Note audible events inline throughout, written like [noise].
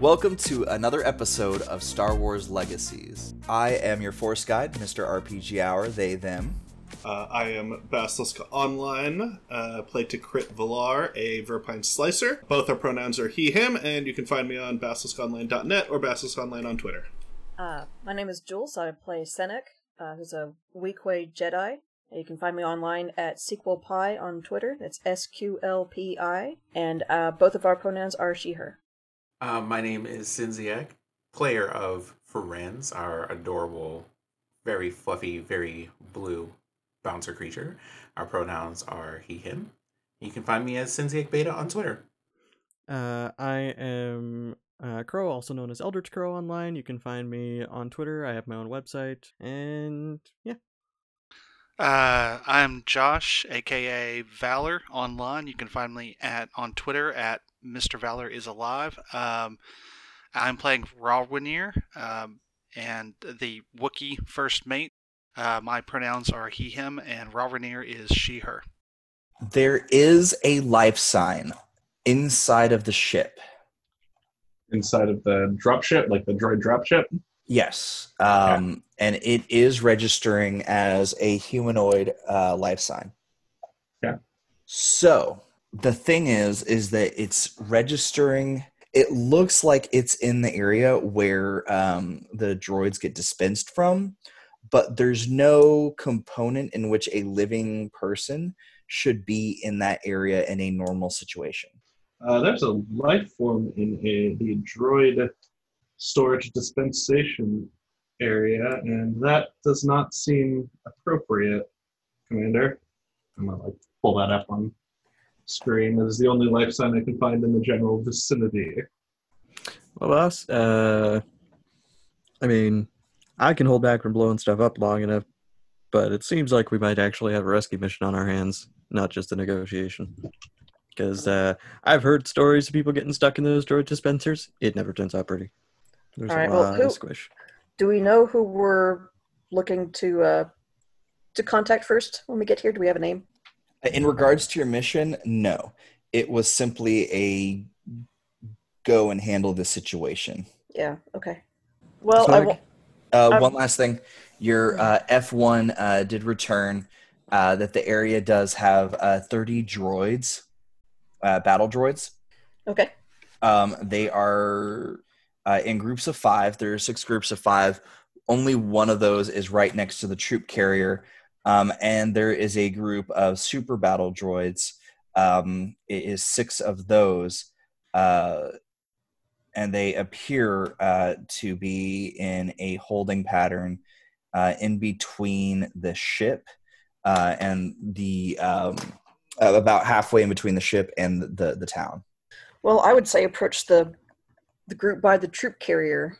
Welcome to another episode of Star Wars Legacies. I am your Force Guide, Mr. RPG Hour, they, them. Uh, I am Basilisk Online, uh, play T'Krit Valar, a Verpine Slicer. Both our pronouns are he, him, and you can find me on basiliskonline.net or basiliskonline on Twitter. Uh, my name is Jules. I play Sennac, uh, who's a Weequay Jedi. You can find me online at SQLPi on Twitter. That's S Q L P I. And uh, both of our pronouns are she, her. Uh, my name is Synxiec, player of Firenz, our adorable, very fluffy, very blue bouncer creature. Our pronouns are he, him. You can find me as Synxiec Beta on Twitter. Uh, I am uh, Crow, also known as Eldritch Crow online. You can find me on Twitter. I have my own website. And yeah. Uh, I'm Josh, aka Valor, online. You can find me at on Twitter at Mr. Valor is alive. Um, I'm playing Rawrenere, um, and the Wookiee first mate. Uh, my pronouns are he, him, and Rawrenere is she, her. There is a life sign inside of the ship. Inside of the dropship, like the droid dropship? Yes. Um, And it is registering as a humanoid uh, life sign. Yeah. So the thing is, is that it's registering. It looks like it's in the area where um, the droids get dispensed from, but there's no component in which a living person should be in that area in a normal situation. Uh, there's a life form in a the droid storage dispensation area, and that does not seem appropriate, Commander. I'm gonna like pull that up on screen. That is the only life sign I can find in the general vicinity. Well, boss, uh, I mean, I can hold back from blowing stuff up long enough, but it seems like we might actually have a rescue mission on our hands, not just a negotiation. Because uh, I've heard stories of people getting stuck in those storage dispensers. It never turns out pretty. There's All right, a well, who- of squish. Do we know who we're looking to uh, to contact first when we get here? Do we have a name? In regards to your mission, no. It was simply a go and handle the situation. Yeah. Okay. Well, So, I. Uh, one last thing. Your uh, F1 uh, did return uh, that the area does have uh, 30 droids, uh, battle droids. Okay. Um, they are uh, in groups of five. There are six groups of five. Only one of those is right next to the troop carrier. Um, and there is a group of super battle droids. Um, it is six of those. Uh, and they appear uh, to be in a holding pattern uh, in between the ship uh, and the um, uh, about halfway in between the ship and the, the town. Well, I would say approach the the group by the troop carrier.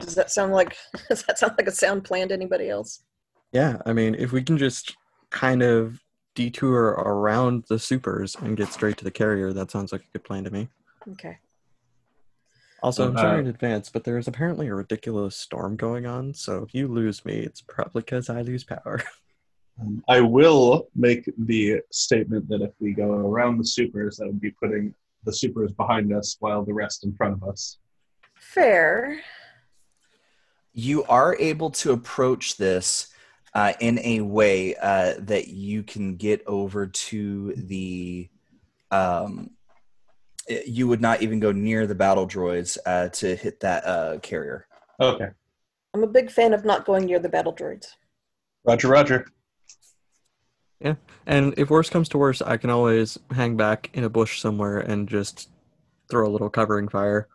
Does that sound like [laughs] does that sound like a sound plan to anybody else? Yeah, I mean, if we can just kind of detour around the supers and get straight to the carrier, that sounds like a good plan to me. Okay. Also, I'm Uh, sorry in advance, but there is apparently a ridiculous storm going on, so if you lose me, it's probably because I lose power. Um, [laughs] I will make the statement that if we go around the supers, that would be putting the supers behind us while the rest in front of us. Fair. you are able to approach this uh, in a way uh, that you can get over to the um, it- you would not even go near the battle droids uh, to hit that uh, carrier Okay. I'm a big fan of not going near the battle droids. Roger, Roger. Yeah, and if worse comes to worse, I can always hang back in a bush somewhere and just throw a little covering fire.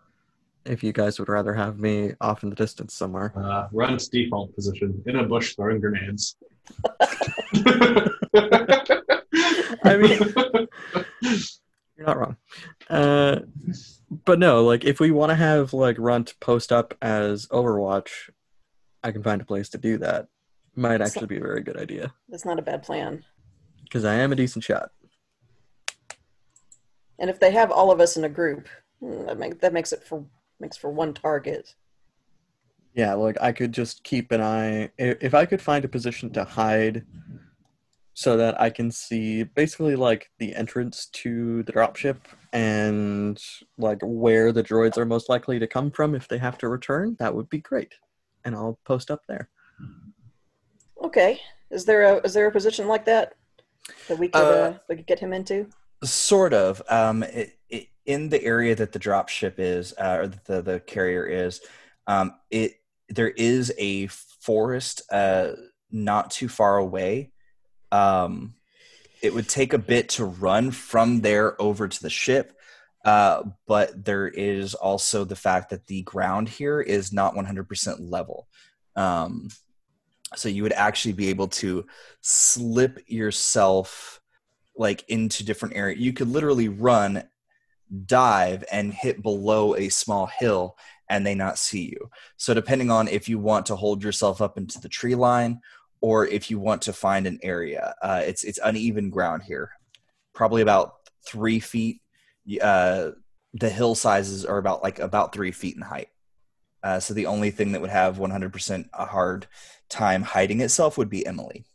If you guys would rather have me off in the distance somewhere. Uh, Runt's default position in a bush throwing grenades. [laughs] I mean, you're not wrong. Uh, but no, like if we want to have like Runt post up as Overwatch, I can find a place to do that. Might actually be a very good idea That's not a bad plan. because I am a decent shot. And if they have all of us in a group, hmm, that make, that makes it for makes for one target. Yeah, like I could just keep an eye. If I could find a position to hide so that I can see basically like the entrance to the dropship and like where the droids are most likely to come from if they have to return, that would be great. And I'll post up there. Okay. Is there a is there a position like that that we could uh, uh, we could get him into? Sort of. Um, it, it, in the area that the dropship is, uh, or the the carrier is, um, it there is a forest uh, not too far away. Um, it would take a bit to run from there over to the ship, uh, but there is also the fact that the ground here is not 100% level. Um, so you would actually be able to slip yourself like into different areas. You could literally run, dive, and hit below a small hill and they not see you. So depending on if you want to hold yourself up into the tree line or if you want to find an area, uh, it's it's uneven ground here, probably about three feet. Uh, the hill sizes are about like about three feet in height. Uh, so the only thing that would have 100% a hard time hiding itself would be Emily.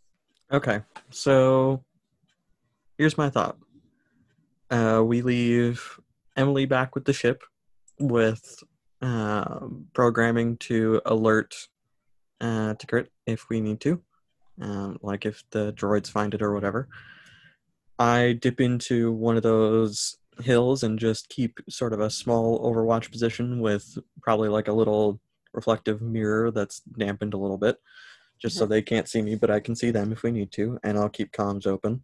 Okay, so here's my thought. Uh, we leave Emily back with the ship with uh, programming to alert uh, T'Krit if we need to, um, like if the droids find it or whatever. I dip into one of those hills and just keep sort of a small overwatch position with probably like a little reflective mirror that's dampened a little bit just so mm-hmm. they can't see me but i can see them if we need to and i'll keep comms open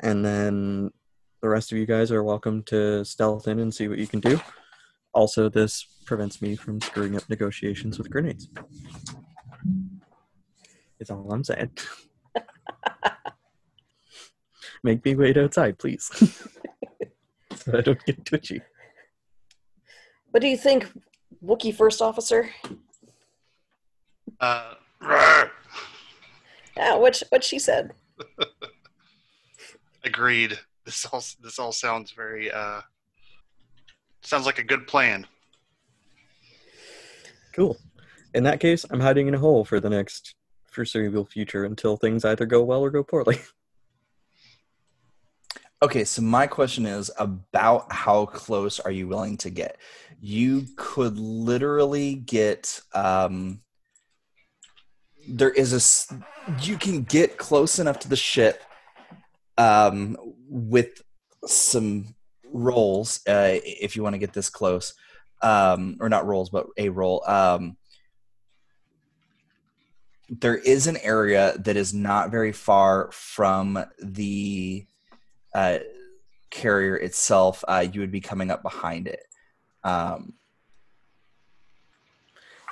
and then the rest of you guys are welcome to stealth in and see what you can do also this prevents me from screwing up negotiations with grenades is all i'm saying [laughs] make me wait outside please [laughs] so I don't get twitchy. What do you think, Wookiee First Officer? Uh, yeah, what what she said. [laughs] Agreed. This all this all sounds very uh sounds like a good plan. Cool. In that case, I'm hiding in a hole for the next foreseeable future until things either go well or go poorly. [laughs] Okay, so my question is about how close are you willing to get? You could literally get um there is a you can get close enough to the ship um with some rolls uh if you want to get this close um or not rolls but a roll um there is an area that is not very far from the uh, carrier itself, uh, you would be coming up behind it. Um,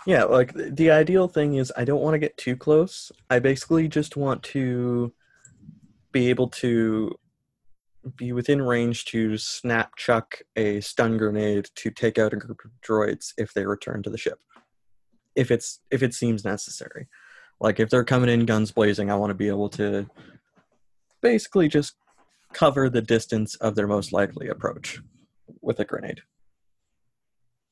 yeah, like the ideal thing is I don't want to get too close. I basically just want to be able to be within range to snap chuck a stun grenade to take out a group of droids if they return to the ship. If it's if it seems necessary. Like if they're coming in guns blazing, I want to be able to basically just cover the distance of their most likely approach with a grenade.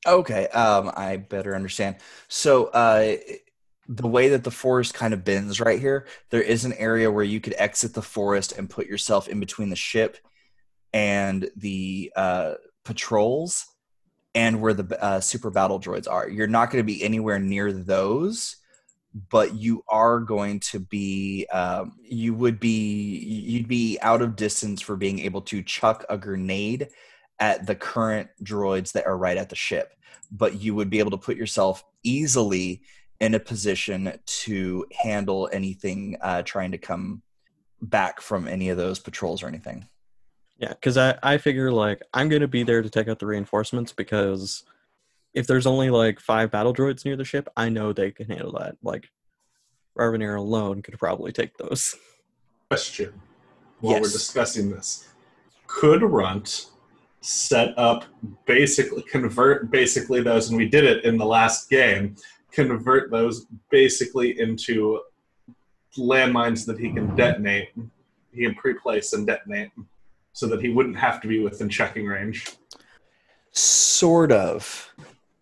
Okay, um, I better understand. So, uh, the way that the forest kind of bends right here, there is an area where you could exit the forest and put yourself in between the ship and the uh, patrols and where the uh, super battle droids are. You're not going to be anywhere near those but you are going to be um, you would be you'd be out of distance for being able to chuck a grenade at the current droids that are right at the ship but you would be able to put yourself easily in a position to handle anything uh, trying to come back from any of those patrols or anything yeah because I, I figure like i'm going to be there to take out the reinforcements because if there's only like five battle droids near the ship, I know they can handle that. Like Rawrenere alone could probably take those. Question while yes. we're discussing this. Could Runt set up basically convert basically those and we did it in the last game, convert those basically into landmines that he can detonate. He can pre-place and detonate so that he wouldn't have to be within checking range. Sort of.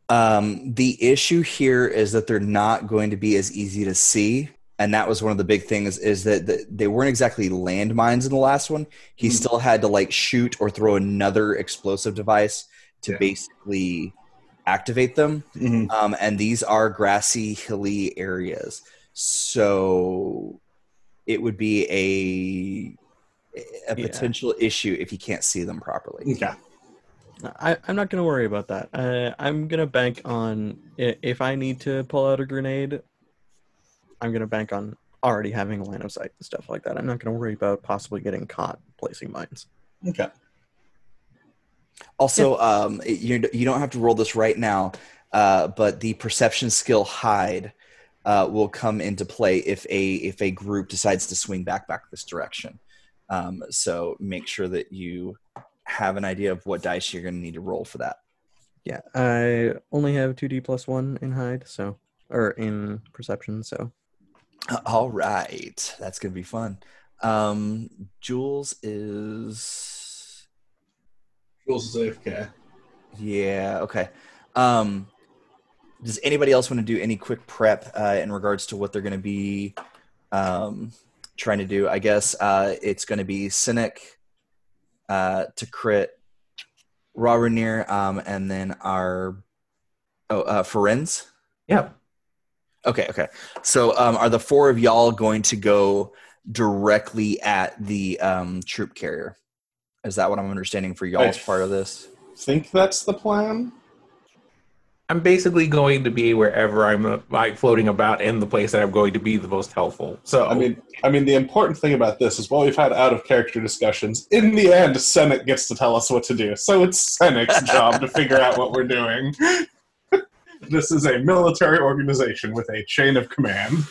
Um, the issue here is that they're not going to be as easy to see and that was one of the big things is that the, they weren't exactly landmines in the last one. He Hmm. still had to like shoot or throw another explosive device to Yeah. basically activate them. Mhm. Um, and these are grassy, hilly areas, so it would be a a Yeah. potential issue if you can't see them properly. Yeah. I, I'm not going to worry about that. Uh, I'm going to bank on if I need to pull out a grenade, I'm going to bank on already having a line of sight and stuff like that. I'm not going to worry about possibly getting caught placing mines. Okay. Also, um, you you don't have to roll this right now, uh, but the perception skill hide uh, will come into play if a if a group decides to swing back back this direction. Um, so make sure that you have an idea of what dice you're going to need to roll for that. Yeah, I only have 2d plus 1 in hide, so or in perception, so All right, that's going to be fun. Um, Jules is Jules is AFK. Yeah. Okay. Um, does anybody else want to do any quick prep uh, in regards to what they're going to be um, trying to do? I guess uh, it's going to be Sennac uh, T'Krit, Raw Rainier, um, and then our oh uh, Firenz. Yep. Okay. Okay. So um, are the four of y'all going to go directly at the um, troop carrier? Is that what I'm understanding for y'all's I- part of this? Think that's the plan? I'm basically going to be wherever I'm like floating about in the place that I'm going to be the most helpful. So I mean, I mean, the important thing about this is while we've had out of character discussions, in the end, Sennac gets to tell us what to do. So it's Sennac's [laughs] job to figure out what we're doing. [laughs] this is a military organization with a chain of command.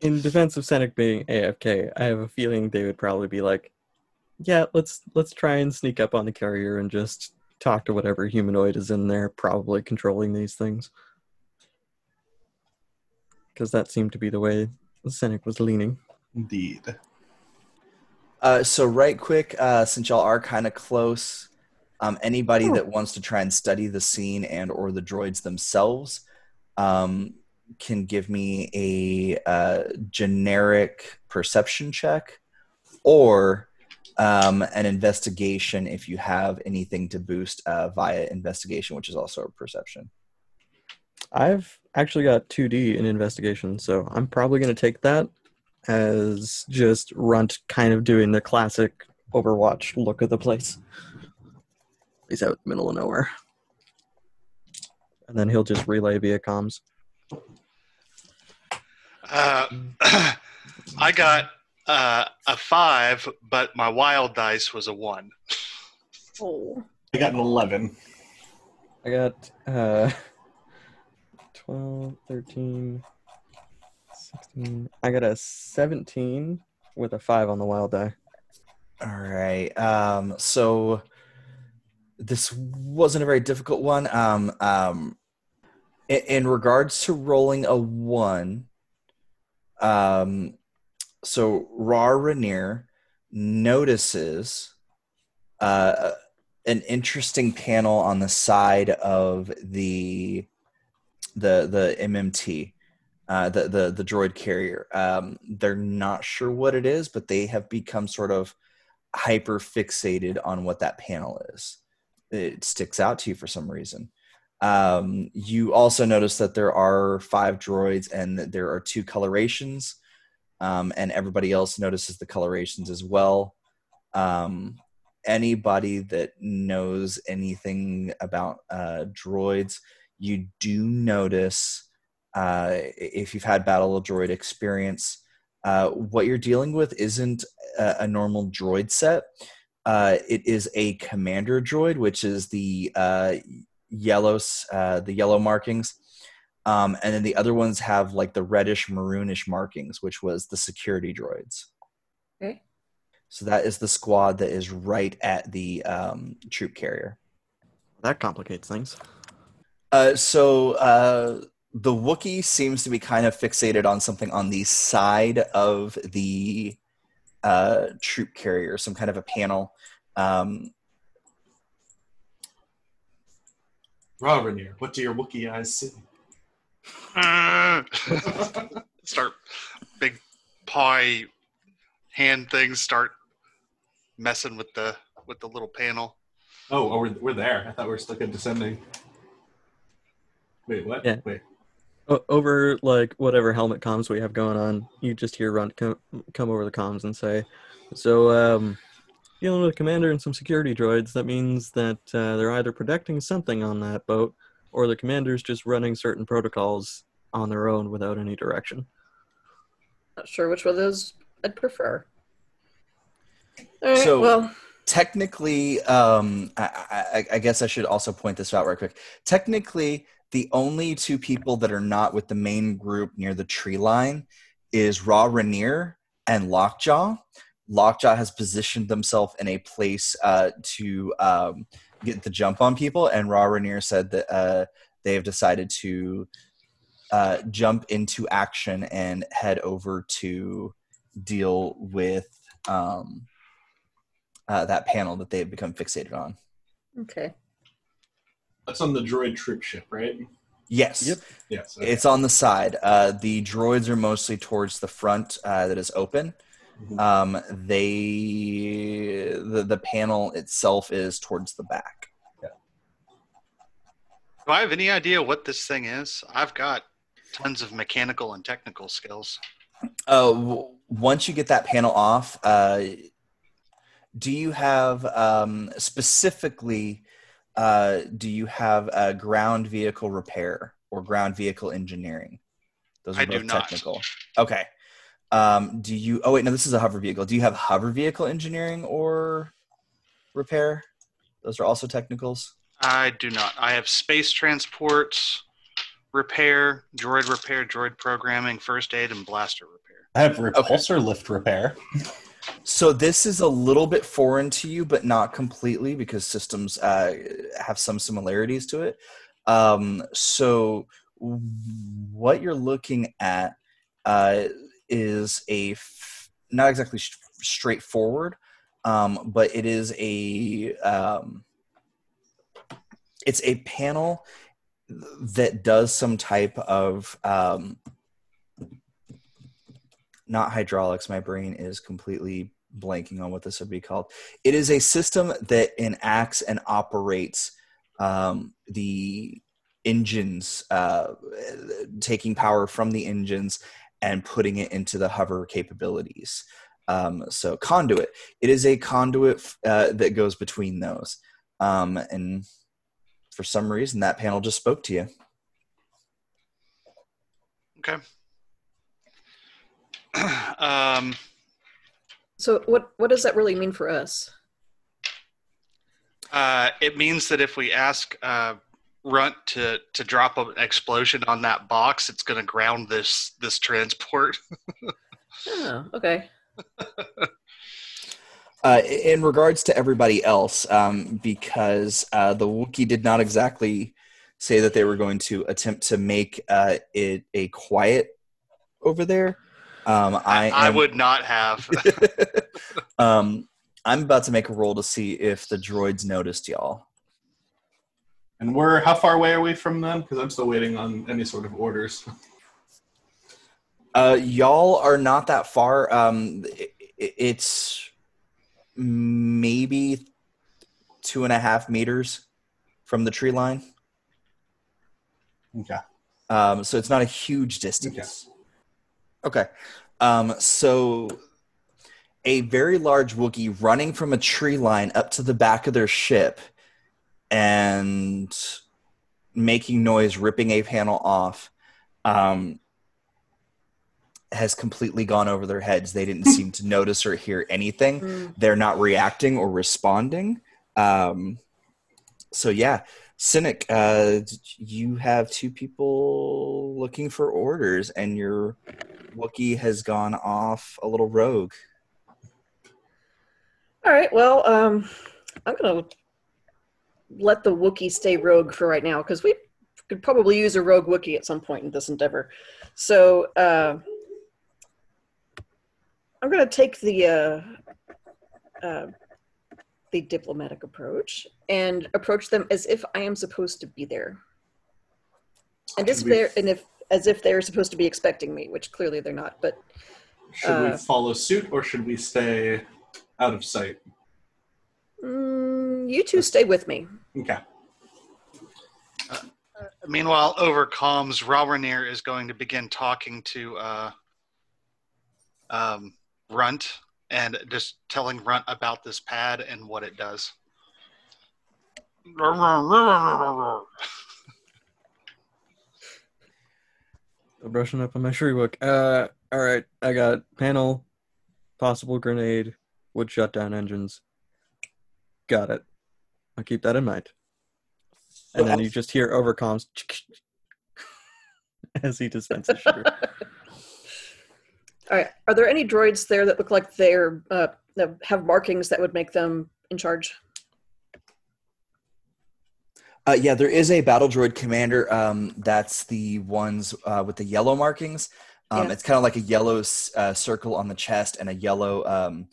in defense of Sennac being AFK, I have a feeling they would probably be like, "Yeah, let's let's try and sneak up on the carrier and just talk to whatever humanoid is in there, probably controlling these things." Because that seemed to be the way Sennac was leaning. Indeed. Uh, so right quick, uh, since y'all are kind of close, um, anybody Oh. that wants to try and study the scene and or the droids themselves um, can give me a uh, generic perception check or um, an investigation if you have anything to boost uh, via investigation, which is also a perception. I've actually got 2D in investigation, so I'm probably going to take that as just Runt kind of doing the classic Overwatch look of the place. He's out in the middle of nowhere. And then he'll just relay via comms. Uh, [clears throat] I got uh, a five, but my wild dice was a one. Oh. I got an 11. I got uh, 12, 13, 16. I got a 17 with a 5 on the wild die. All right. Um, so this wasn't a very difficult one. Um, um, in, in regards to rolling a one, um, so Rawrenere notices uh, an interesting panel on the side of the the the MTT, uh, the the the droid carrier. Um, they're not sure what it is, but they have become sort of hyper fixated on what that panel is. It sticks out to you for some reason. Um, you also notice that there are five droids and that there are two colorations, um, and everybody else notices the colorations as well. Um, anybody that knows anything about uh, droids, you do notice uh, if you've had Battle of Droid experience, uh, what you're dealing with isn't a, a normal droid set. Uh, it is a commander droid, which is the uh, yellows, uh, the yellow markings, um, and then the other ones have like the reddish maroonish markings, which was the security droids. Okay. So that is the squad that is right at the um, troop carrier. That complicates things. Uh, so uh, the Wookiee seems to be kind of fixated on something on the side of the uh, troop carrier, some kind of a panel. Um, Rawrenere, what do your Wookiee eyes see? [laughs] Start big pie hand things start messing with the with the little panel. Oh, oh, we're, we're there. I thought we were stuck at descending. Wait, what? Yeah. Wait. O- over like whatever helmet comms we have going on, you just hear Runt come, come over the comms and say, "So, um, dealing with a commander and some security droids. That means that uh, they're either protecting something on that boat, or the commander's just running certain protocols on their own without any direction." Not sure which one of those I'd prefer. All right, So- well, technically um I, I i guess i should also point this out right quick technically the only two people that are not with the main group near the tree line is Rawrenere and lockjaw lockjaw has positioned themselves in a place uh to um get the jump on people and Rawrenere said that uh they have decided to uh jump into action and head over to deal with um uh, that panel that they have become fixated on. okay. That's on the droid troop ship, right? Yes. Yep. Yes. okay. It's on the side. Uh, the droids are mostly towards the front uh, that is open. Mhm. Um, they the the panel itself is towards the back. Do I have any idea what this thing is? I've got tons of mechanical and technical skills. Uh, w- once you get that panel off, uh, do you have um, specifically? Uh, do you have uh, ground vehicle repair or ground vehicle engineering? Those are I do both not. technical. Okay. Um, do you? Oh wait, no. This is a hover vehicle. Do you have hover vehicle engineering or repair? Those are also technicals. I do not. I have space transport, repair, droid repair, droid programming, first aid, and blaster repair. I have repulsor lift repair. So this is a little bit foreign to you, but not completely because systems uh, have some similarities to it. Um, so what you're looking at uh, is a f- not exactly sh- straightforward, um, but it is a um, it's a panel that does some type of um, not hydraulics. My brain is completely blanking on what this would be called. It is a system that enacts and operates um, the engines, uh, taking power from the engines and putting it into the hover capabilities. Um, so conduit. It is a conduit uh, that goes between those. Um, and for some reason, that panel just spoke to you. Okay. [clears throat] um, So what what does that really mean for us? uh, it means that if we ask uh, Runt to to drop an explosion on that box, it's going to ground this this transport. [laughs] Oh, okay. [laughs] Uh, in regards to everybody else, um, because uh, the Wookiee did not exactly say that they were going to attempt to make uh, it a quiet over there. Um, I, I am- would not have. [laughs] um, I'm about to make a roll to see if the droids noticed y'all. And we're how far away are we from them? Because I'm still waiting on any sort of orders. Uh, y'all are not that far. Um, i i- it's maybe two and a half meters from the tree line. Okay. Um, so it's not a huge distance. Okay. Um, so a very large Wookiee running from a tree line up to the back of their ship and making noise, ripping a panel off, um, has completely gone over their heads. They didn't seem to notice or hear anything Mm, they're not reacting or responding. Um, so yeah, Sennac, uh, you have two people looking for orders, and your Wookiee has gone off a little rogue. All right. Well, um, I'm gonna let the Wookiee stay rogue for right now because we could probably use a rogue Wookiee at some point in this endeavor. So uh, I'm gonna take the uh, uh, the diplomatic approach and approach them as if I am supposed to be there. And if they're and if as if they're supposed to be expecting me, which clearly they're not. But Should Uh, we follow suit or should we stay out of sight? mm, you two stay with me. Okay. Meanwhile, over comms, Rawrenere is going to begin talking to uh, um, Runt and just telling Runt about this pad and what it does. I'm brushing up on my Shyriiwook. Uh, all right. I got panel, possible grenade, would shut down engines. Got it. I'll keep that in mind. And then you just hear overcoms [laughs] as he dispenses sugar. [laughs] All right. Are there any droids there that look like they're uh, that have markings that would make them in charge? Uh, yeah, there is a battle droid commander. Um, that's the ones uh, with the yellow markings. Um, Yeah. It's kind of like a yellow uh, circle on the chest and a yellow um,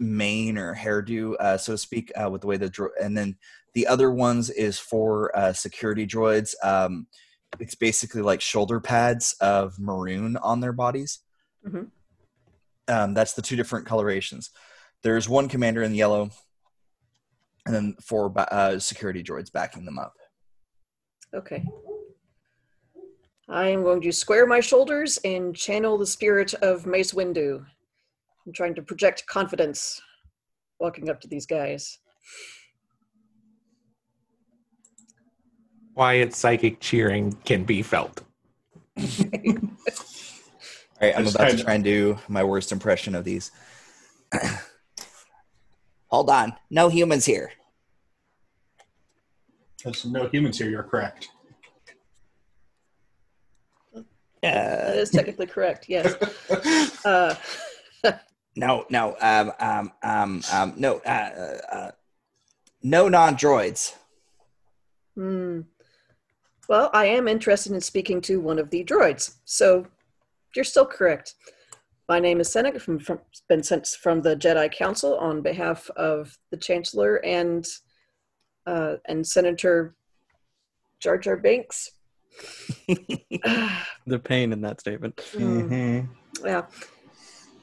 mane or hairdo, uh, so to speak, uh, with the way the droid. And then the other ones is for uh, security droids. Um, it's basically like shoulder pads of maroon on their bodies. Mhm. Um, that's the two different colorations. There's one commander in yellow, and then four uh, security droids backing them up. Okay. I am going to square my shoulders and channel the spirit of Mace Windu. I'm trying to project confidence walking up to these guys. Quiet psychic cheering can be felt. All right, I'm about to try and do my worst impression of these. [clears throat] Hold on, no humans here. There's no humans here, you're correct. That Uh, is technically correct, yes. [laughs] Uh, [laughs] no, no, um, um, um, um, no, uh, uh, uh, no non-droids. hmm. Well, I am interested in speaking to one of the droids, so you're still correct. My name is Seneca, from, from been sent from the Jedi Council on behalf of the Chancellor and uh, and Senator Jar Jar Binks. [laughs] the pain in that statement. Hmm. yeah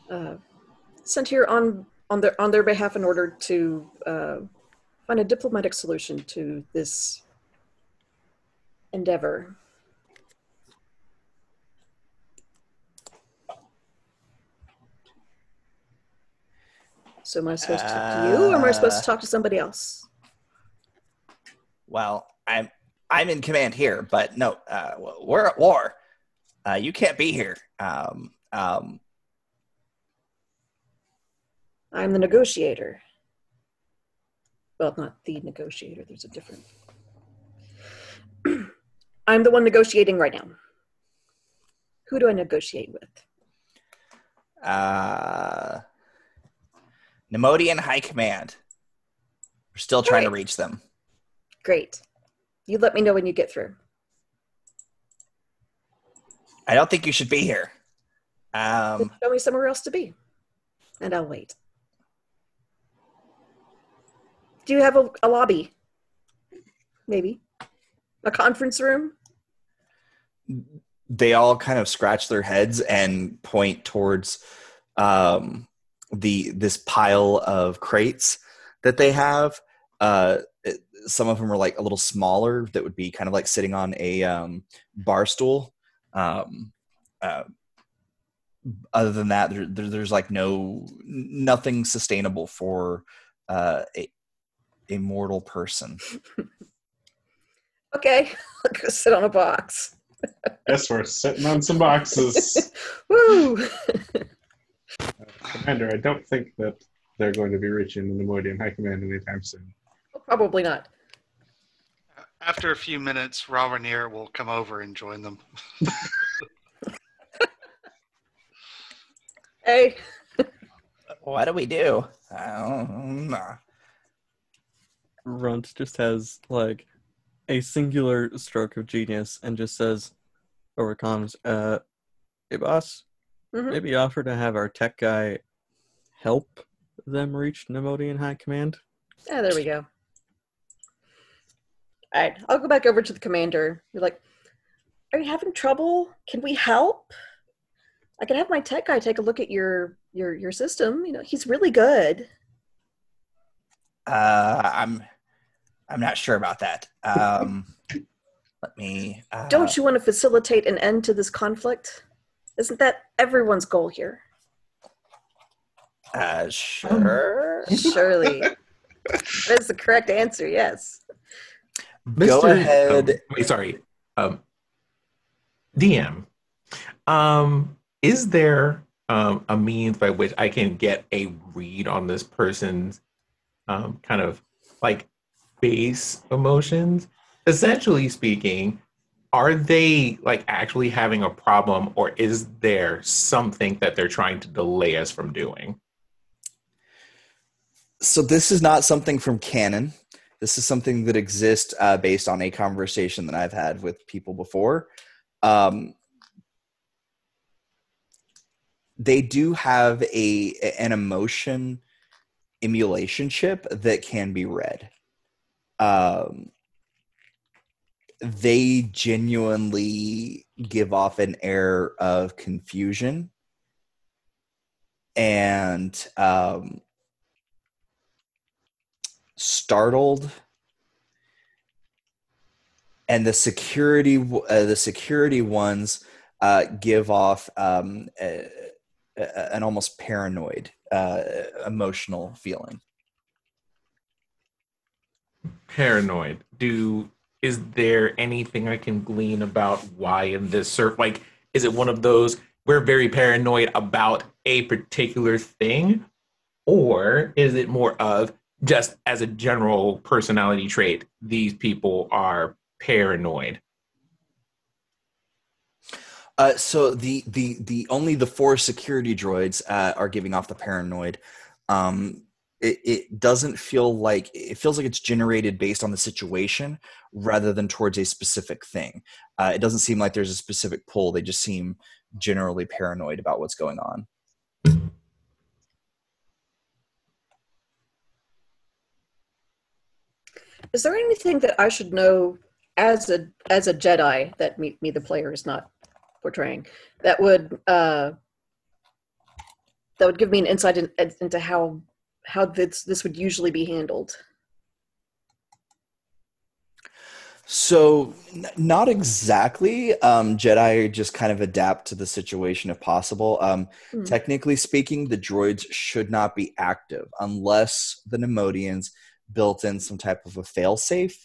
uh, sent here on on their on their behalf in order to uh, find a diplomatic solution to this endeavor so am i supposed to talk to you or am i supposed to talk to somebody else Well, I'm I'm in command here, but no, uh, we're at war. Uh, you can't be here. Um, um, i'm the negotiator well not the negotiator there's a different [clears throat] i'm the one negotiating right now who do i negotiate with uh, Neimoidian High Command. We're still trying to reach them. Great. You let me know when you get through. I don't think you should be here. Um, Show me somewhere else to be, and I'll wait. Do you have a, a lobby? Maybe a conference room. they all kind of scratch their heads and point towards um, the this pile of crates that they have. Uh, it- some of them are like a little smaller, that would be kind of like sitting on a um, bar stool. Um, uh, other than that, there, there, there's like no nothing sustainable for uh, a a mortal person. Okay, [laughs] I'll go sit on a box. Yes, we're sitting on some boxes. [laughs] Woo! Uh, Commander, I don't think that they're going to be reaching the Neimoidian High Command anytime soon. Probably not. After a few minutes, Rawrenere will come over and join them. [laughs] Hey, What do we do? I don't know. Runt just has like a singular stroke of genius and just says over comms, uh, hey boss, Mhm. maybe offer to have our tech guy help them reach Neimoidian High Command. Ah, there we go. All right, I'll go back over to the commander. You're like, are you having trouble? Can we help? I can have my tech guy take a look at your your your system. You know, he's really good. Uh, I'm I'm not sure about that. Um, let me. Uh, Don't you want to facilitate an end to this conflict? Isn't that everyone's goal here? Uh, sure. Surely. That's the correct answer, yes. Go ahead. um, wait, sorry. Um, DM. Um, is there um, a means by which I can get a read on this person's um, kind of like base emotions? Essentially speaking, are they like actually having a problem, or is there something that they're trying to delay us from doing? So this is not something from canon. This is something that exists uh, based on a conversation that I've had with people before. Um, they do have a an emotion emulation chip that can be read. Um, they genuinely give off an air of confusion. And um, startled and the security uh, the security ones uh, give off um, a, a- an almost paranoid uh, emotional feeling paranoid. Do is there anything i can glean about why in this surf like is it one of those we're very paranoid about a particular thing? Or is it more of just as a general personality trait these people are paranoid? Uh, so the the the only the four security droids uh, are giving off the paranoid. Um, it, it doesn't feel like it feels like it's generated based on the situation rather than towards a specific thing. Uh, it doesn't seem like there's a specific pull. They just seem generally paranoid about what's going on. Is there anything that I should know as a as a Jedi that me, me the player is not portraying that would uh, that would give me an insight in, into how how this this would usually be handled? So, n- not exactly. Um, Jedi just kind of adapt to the situation if possible. Um, Hmm. Technically speaking, the droids should not be active unless the Neimoidians built in some type of a failsafe,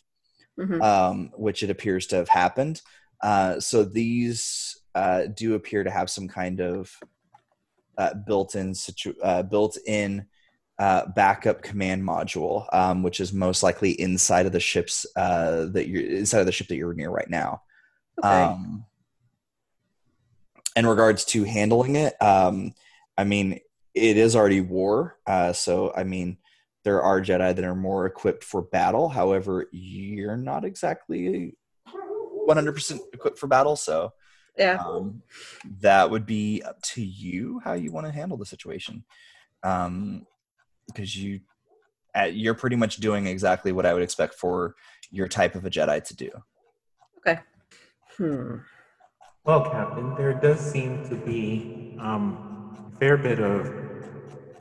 Mhm. um, which it appears to have happened. Uh, so these uh, do appear to have some kind of uh, built-in situ- uh, built-in uh, backup command module, um, which is most likely inside of the ships uh, that you're inside of the ship that you're near right now. Okay. Um, in regards to handling it, um, I mean, it is already war. Uh, so, I mean, there are Jedi that are more equipped for battle. However, you're not exactly 100% equipped for battle. So, yeah. um, that would be up to you how you want to handle the situation. Um, because you, uh, you're pretty much doing exactly what I would expect for your type of a Jedi to do. Okay. Hmm. Well, Captain, there does seem to be um, a fair bit of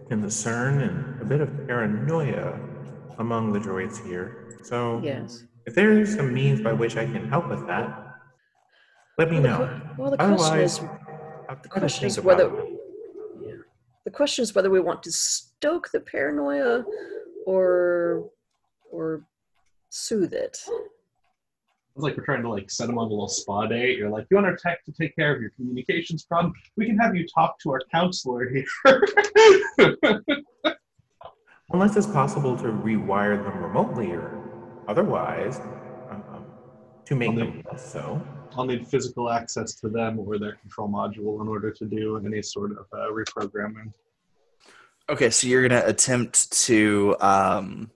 concern and a bit of paranoia among the droids here. So, Yes. if there is some means by which I can help with that, let me Well, know. que- well, the question Otherwise, is, I'll have to the question is whether it. yeah. The question is whether we want to stoke the paranoia or or soothe it. It's like we're trying to like set them on a little spa date. You're like, you want our tech to take care of your communications problem? We can have you talk to our counselor here. [laughs] Unless it's possible to rewire them remotely, or otherwise, um, to make them less so. I'll need physical access to them or their control module in order to do any sort of uh, reprogramming. Okay, so you're gonna attempt to um,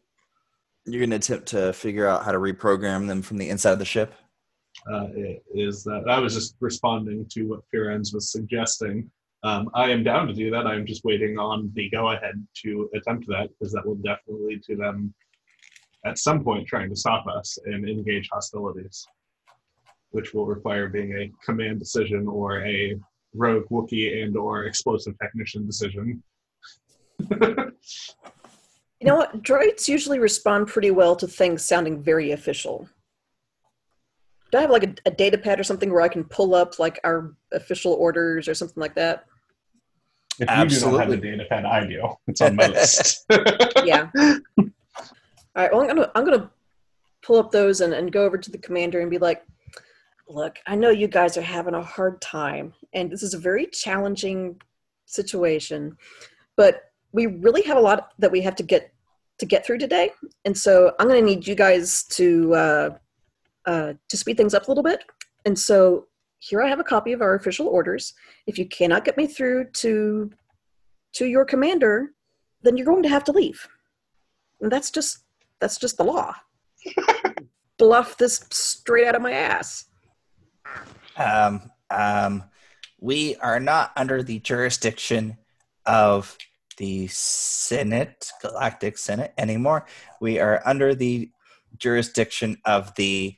you're gonna attempt to figure out how to reprogram them from the inside of the ship. uh, is that I was just responding to what Firenz was suggesting. Um, I am down to do that. I'm just waiting on the go ahead to attempt that because that will definitely lead to them at some point trying to stop us and engage hostilities. Which will require being a command decision or a rogue Wookiee and or explosive technician decision. [laughs] You know what? Droids usually respond pretty well to things sounding very official. Do I have like a, a data pad or something where I can pull up like our official orders or something like that? If you do not have Absolutely. the data pad, I do. It's on my list. [laughs] [laughs] Yeah. All right. Well, I'm gonna I'm gonna pull up those and, and go over to the commander and be like, "Look, I know you guys are having a hard time, and this is a very challenging situation, but we really have a lot that we have to get to get through today, and so I'm gonna need you guys to uh, uh, to speed things up a little bit. And so here I have a copy of our official orders. If you cannot get me through to to your commander, then you're going to have to leave. And that's just that's just the law. [laughs] Bluff this straight out of my ass. Um, um, we are not under the jurisdiction of the Senate, Galactic Senate anymore. We are under the jurisdiction of the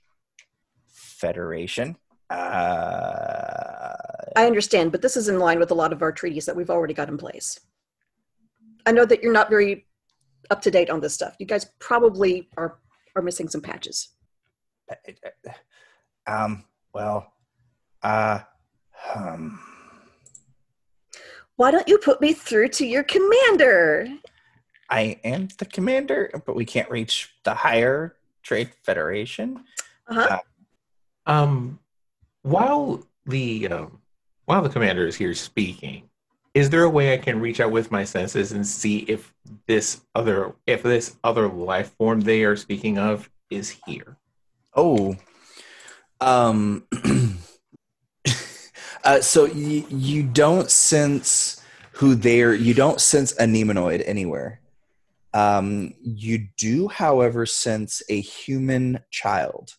Federation. Uh, I understand, but this is in line with a lot of our treaties that we've already got in place. I know that you're not very up to date on this stuff. You guys probably are are missing some patches. um, well, uh, um, Why don't you put me through to your commander? I am the commander, but we can't reach the higher trade federation. Uh-huh. Um, while the um, while the commander is here speaking, is there a way I can reach out with my senses and see if this other if this other life form they are speaking of is here? Oh, um, [clears throat] uh, so you you don't sense who they're you don't sense a Neimoidian anywhere. Um, you do, however, sense a human child.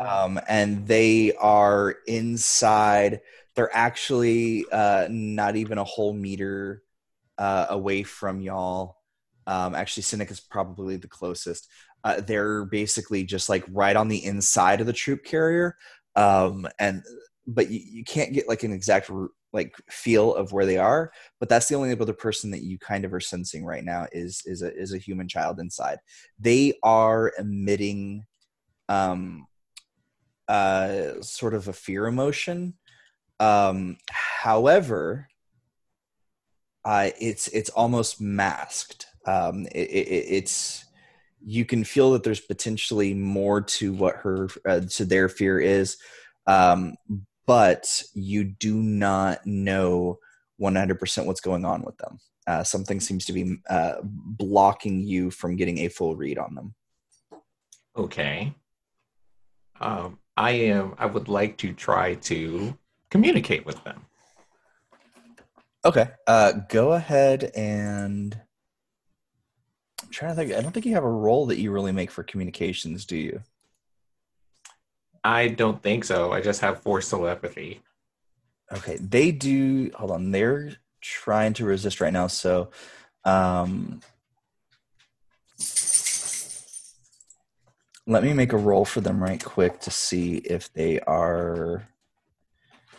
Um, and they are inside. They're actually uh, not even a whole meter uh, away from y'all. Um, actually, Sennac is probably the closest. Uh, they're basically just like right on the inside of the troop carrier, um, and but you, you can't get like an exact like feel of where they are. But that's the only other person that you kind of are sensing right now is is a is a human child inside. They are emitting um uh, sort of a fear emotion. Um, however, uh, it's it's almost masked. Um, it, it, it's you can feel that there's potentially more to what her uh, to their fear is, um, but you do not know 100% what's going on with them. Uh, something seems to be uh, blocking you from getting a full read on them. Okay. Um, I am. I would like to try to communicate with them. Okay. Uh, go ahead and. I'm trying to think. I don't think you have a role that you really make for communications, do you? I don't think so. I just have force telepathy. Okay. They do. Hold on. They're trying to resist right now. So, um, let me make a roll for them right quick to see if they are.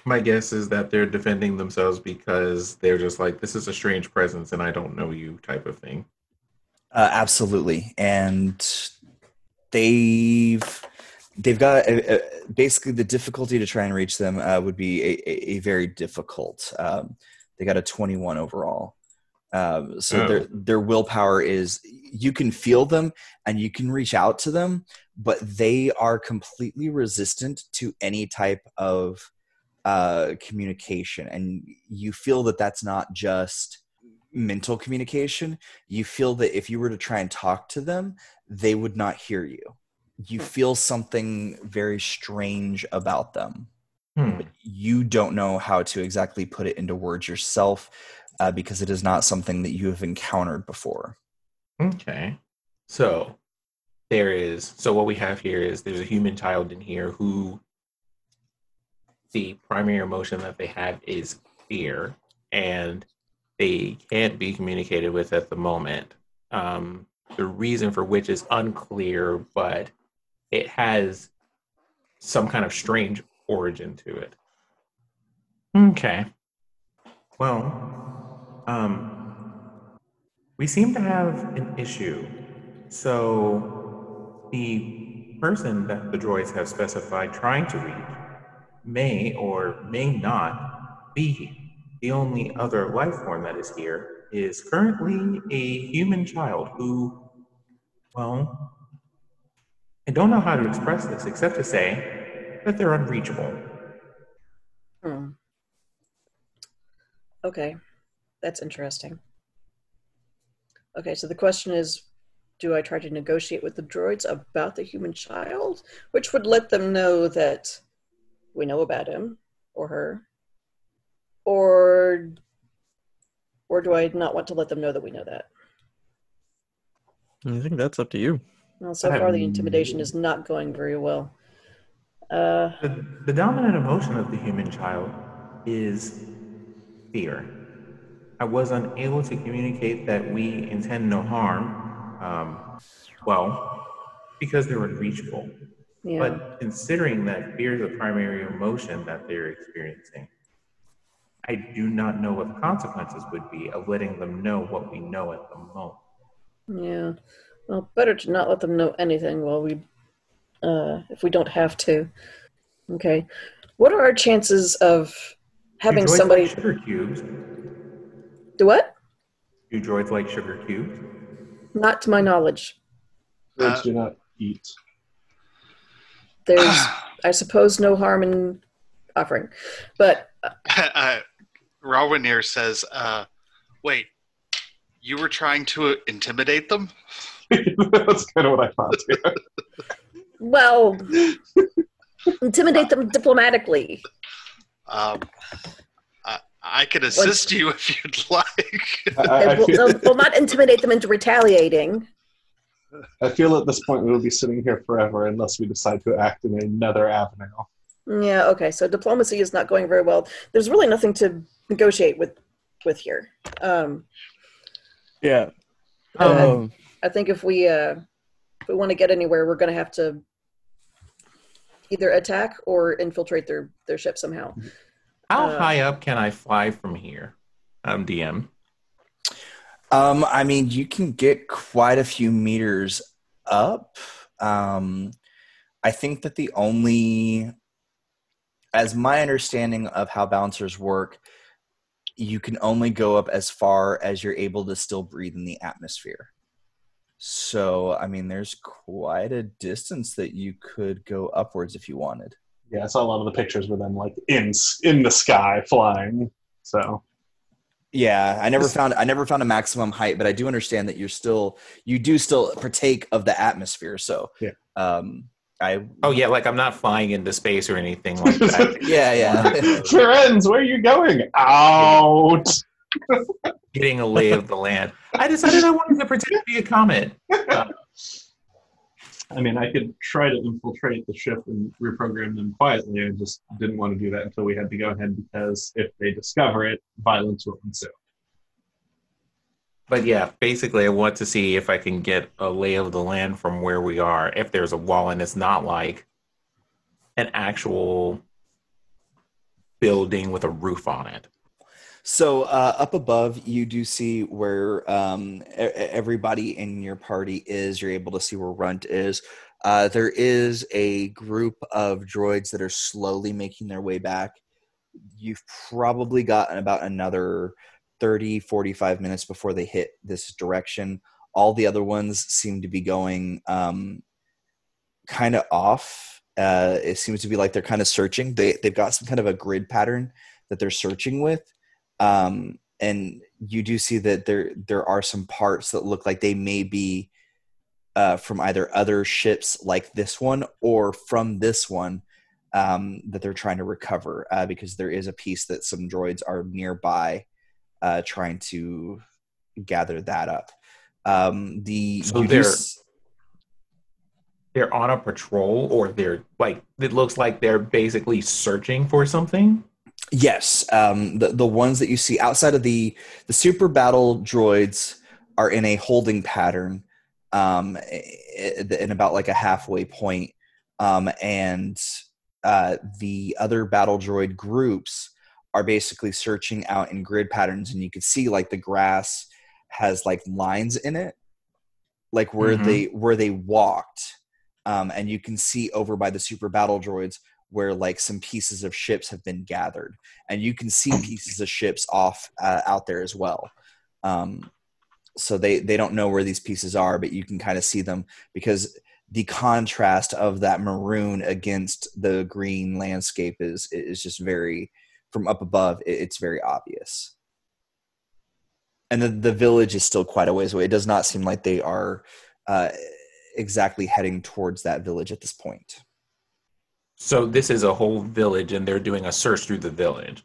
My guess is that they're defending themselves because they're just like, this is a strange presence and I don't know you type of thing. Uh, absolutely, and they've they've got uh, uh, basically the difficulty to try and reach them uh, would be a, a, a very difficult. Um, they got a twenty one overall, um, so Oh. their their willpower is you can feel them and you can reach out to them, but they are completely resistant to any type of uh, communication, and you feel that that's not just mental communication you feel that if you were to try and talk to them, they would not hear you. You feel something very strange about them. Hmm. You don't know how to exactly put it into words yourself uh, because it is not something that you have encountered before. Okay. So there is so what we have here is there's a human child in here who the primary emotion that they have is fear and they can't be communicated with at the moment. Um, the reason for which is unclear, but it has some kind of strange origin to it. Okay. Well, um, we seem to have an issue. So, the person that the droids have specified trying to reach may or may not be the only other life form that is here is currently a human child who, well, I don't know how to express this except to say that they're unreachable. Hmm. Okay, that's interesting. Okay, so the question is do I try to negotiate with the droids about the human child? Which would let them know that we know about him or her. Or or do I not want to let them know that we know that? I think that's up to you. Well, so far the intimidation is not going very well. Uh, The, the dominant emotion of the human child is fear. I was unable to communicate that we intend no harm, um, well, because they're unreachable. yeah. But considering that fear is the primary emotion that they're experiencing, I do not know what the consequences would be of letting them know what we know at the moment. Yeah. Well, better to not let them know anything while we, uh, if we don't have to. Okay. What are our chances of having do droids somebody like sugar cubes? do what? Do droids like sugar cubes? Not to my knowledge. Birds Uh, do not eat. There's, [sighs] I suppose, no harm in offering, but [laughs] uh, Rawrenere says, uh, "Wait, you were trying to intimidate them?" [laughs] That's kind of what I thought too. well, intimidate them diplomatically. Um, I, I can assist you if you'd like. I, I, I we'll, feel, no, we'll not intimidate them into retaliating. I feel at this point we will be sitting here forever unless we decide to act in another avenue. Yeah. Okay. So diplomacy is not going very well. There's really nothing to negotiate with with here. Um, Yeah. Um, I think if we uh, if we want to get anywhere, we're going to have to either attack or infiltrate their their ship somehow. How Uh, high up can I fly from here? Um, DM. Um, I mean, you can get quite a few meters up. Um, I think that the only, as my understanding of how bouncers work, you can only go up as far as you're able to still breathe in the atmosphere. So, I mean, there's quite a distance that you could go upwards if you wanted. Yeah, I saw a lot of the pictures were them like in in the sky flying. So Yeah, I never found I never found a maximum height, but I do understand that you're still you do still partake of the atmosphere. So Yeah. um, I Oh yeah, like I'm not flying into space or anything like [laughs] that. yeah yeah [laughs] Firenz, where are you going? Out. Getting a lay of the land. I decided I wanted to pretend to be a comet. [laughs] I mean, I could try to infiltrate the ship and reprogram them quietly. I just didn't want to do that until we had to go ahead because if they discover it, violence will ensue. But yeah, basically, I want to see if I can get a lay of the land from where we are. If there's a wall and it's not like an actual building with a roof on it. So uh, up above, you do see where um, everybody in your party is. You're able to see where Runt is. Uh, there is a group of droids that are slowly making their way back. You've probably gotten about another 30, 45 minutes before they hit this direction. All the other ones seem to be going um, kind of off. Uh, it seems to be like they're kind of searching. They, they've got some kind of a grid pattern that they're searching with um, and you do see that there there are some parts that look like they may be uh, from either other ships like this one or from this one um, that they're trying to recover uh, because there is a piece that some droids are nearby uh, trying to gather that up. Um, the So they're- s- They're on a patrol, or they're like it looks like they're basically searching for something. Yes, um, the the ones that you see outside of the the super battle droids are in a holding pattern, um, in about like a halfway point, um, and uh, the other battle droid groups are basically searching out in grid patterns, and you can see like the grass has like lines in it, like where Mhm. they where they walked, um, and you can see over by the super battle droids where like some pieces of ships have been gathered, and you can see pieces of ships off uh, out there as well. Um, so they they don't know where these pieces are, but you can kind of see them because the contrast of that maroon against the green landscape is is just very from up above. it- It's very obvious, and the the village is still quite a ways away. It does not seem like they are uh, exactly heading towards that village at this point. So this is a whole village, and they're doing a search through the village.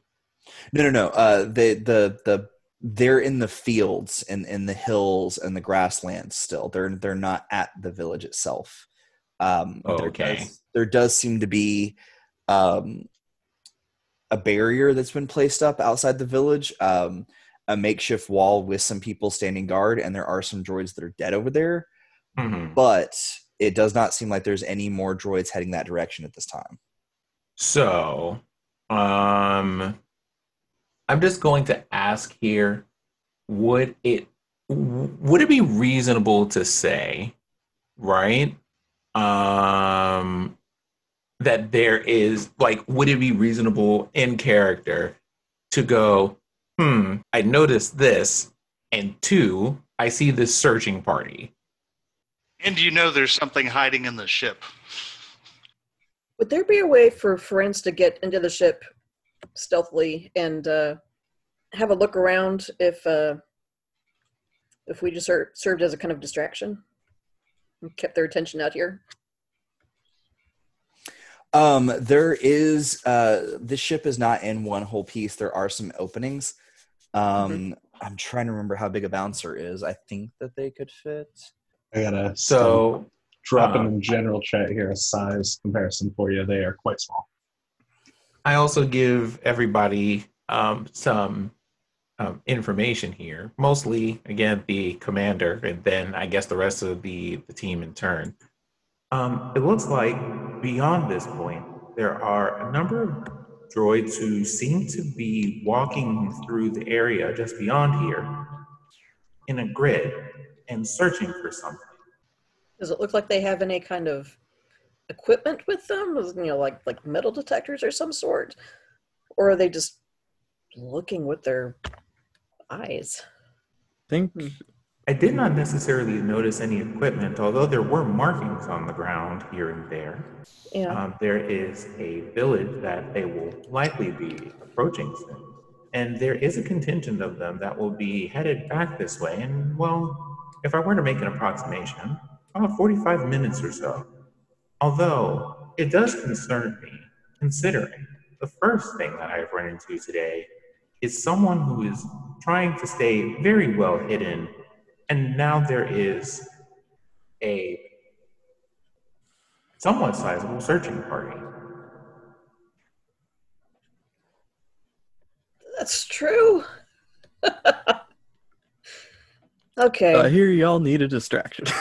No, no, no. Uh, the the the they're in the fields and in the hills and the grasslands still. They're they're not at the village itself. Um, there Okay. does, there does seem to be um, a barrier that's been placed up outside the village. Um, a makeshift wall with some people standing guard, and there are some droids that are dead over there. Mhm. But it does not seem like there's any more droids heading that direction at this time. So, um, I'm just going to ask here: Would it would it be reasonable to say, right? Um, that there is like, would it be reasonable in character to go, hmm, I noticed this, and two, I see this searching party. And you know there's something hiding in the ship. Would there be a way for Firenz to get into the ship stealthily and uh, have a look around if uh, if we just ser- served as a kind of distraction and kept their attention out here? Um, there is uh this ship is not in one whole piece. There are some openings. Um I'm trying to remember how big a bouncer is. I think that they could fit. I got a So, drop uh, in general chat here a size comparison for you. They are quite small. I also give everybody um, some um, information here. Mostly, again, the commander, and then I guess the rest of the, the team in turn. Um, it looks like beyond this point, there are a number of droids who seem to be walking through the area just beyond here in a grid and searching for something. Does it look like they have any kind of equipment with them? You know, like like metal detectors or some sort, or are they just looking with their eyes? think I did not necessarily notice any equipment, although there were markings on the ground here and there. Yeah. Um, there is a village that they will likely be approaching soon. And there is a contingent of them that will be headed back this way. And, well, if I were to make an approximation, about 45 minutes or so. Although it does concern me, considering the first thing that I've run into today is someone who is trying to stay very well hidden, and now there is a somewhat sizable searching party. That's true. [laughs] okay. I hear y'all need a distraction. [laughs]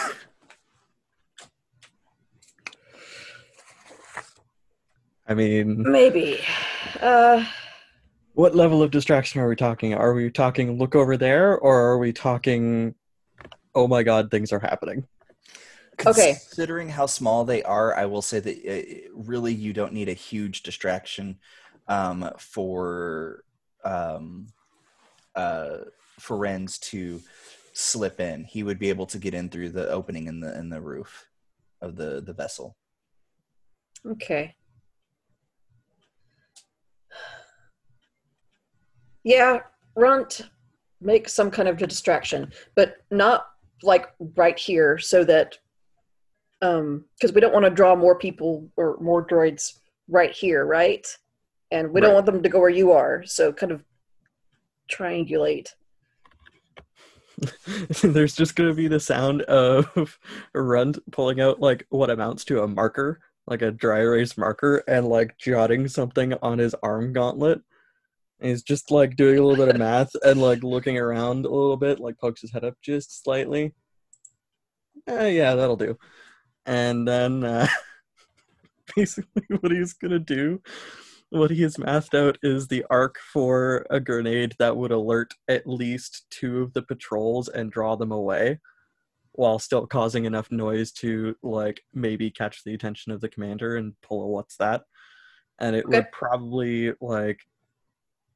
I mean, Maybe. Uh, what level of distraction are we talking? Are we talking look over there, or are we talking, oh my god, things are happening? Okay. Considering how small they are, I will say that uh, really you don't need a huge distraction um, for um, uh, for Renz to slip in. He would be able to get in through the opening in the in the roof of the the vessel. okay. Yeah, Runt, make some kind of a distraction, but not like right here, so that um, because we don't want to draw more people or more droids right here, right? And we don't want them to go where you are, so kind of triangulate. [laughs] There's just gonna be the sound of [laughs] Runt pulling out like what amounts to a marker, like a dry erase marker, and like jotting something on his arm gauntlet. And he's just like doing a little bit of math and like looking around a little bit, like pokes his head up just slightly. Eh, yeah, that'll do. And then uh, [laughs] basically what he's gonna do. What he has mathed out is the arc for a grenade that would alert at least two of the patrols and draw them away, while still causing enough noise to like maybe catch the attention of the commander and pull a what's that. And it Okay. would probably like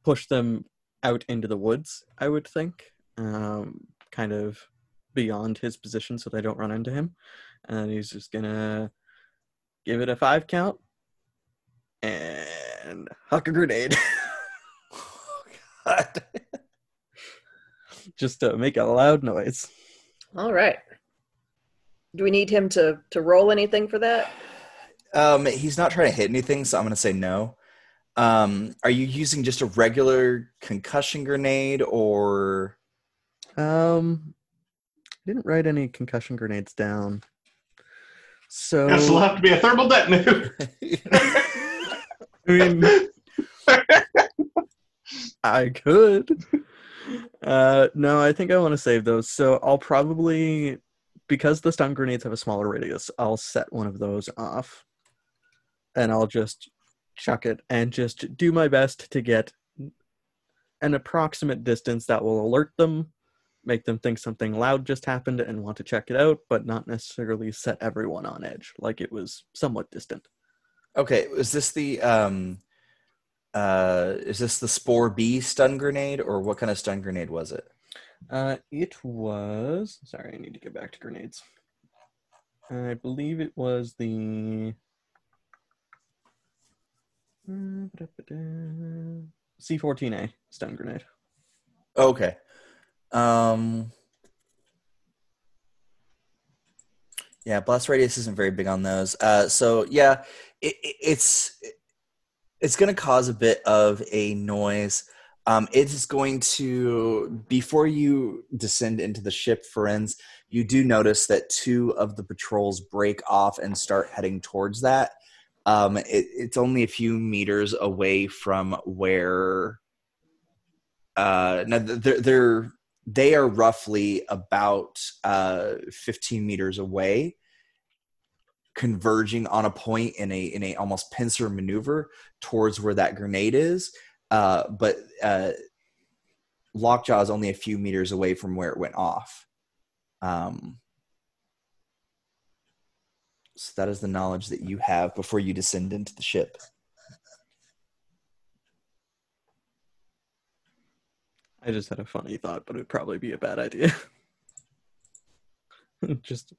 push them out into the woods, I would think. Um, kind of beyond his position so they don't run into him. And he's just gonna give it a five count and huck a grenade [laughs] God. [laughs] just to make a loud noise. All right. Do we need him to to roll anything for that? Um, he's not trying to hit anything, so I'm going to say no. Um, are you using just a regular concussion grenade or? Um, I didn't write any concussion grenades down. So Guess it'll have to be a thermal detonator. [laughs] I mean, I could. Uh, no, I think I want to save those. So I'll probably, because the stun grenades have a smaller radius, I'll set one of those off, and I'll just chuck it and just do my best to get an approximate distance that will alert them, make them think something loud just happened and want to check it out, but not necessarily set everyone on edge, like it was somewhat distant. Okay, is this the um, uh, is this the Spore B stun grenade or what kind of stun grenade was it? Uh, it was. Sorry, I need to get back to grenades. I believe it was the. C14A stun grenade. Okay. Um. Yeah, blast radius isn't very big on those. Uh, so yeah, it, it, it's it's going to cause a bit of a noise. Um, it is going to before you descend into the ship, Firenz. You do notice that two of the patrols break off and start heading towards that. Um, it, it's only a few meters away from where. Uh, now they're, they're they are roughly about uh, 15 meters away converging on a point in a in a almost pincer maneuver towards where that grenade is. Uh, but uh, lockjaw is only a few meters away from where it went off. Um, so that is the knowledge that you have before you descend into the ship I just had a funny thought, but it would probably be a bad idea. [laughs] just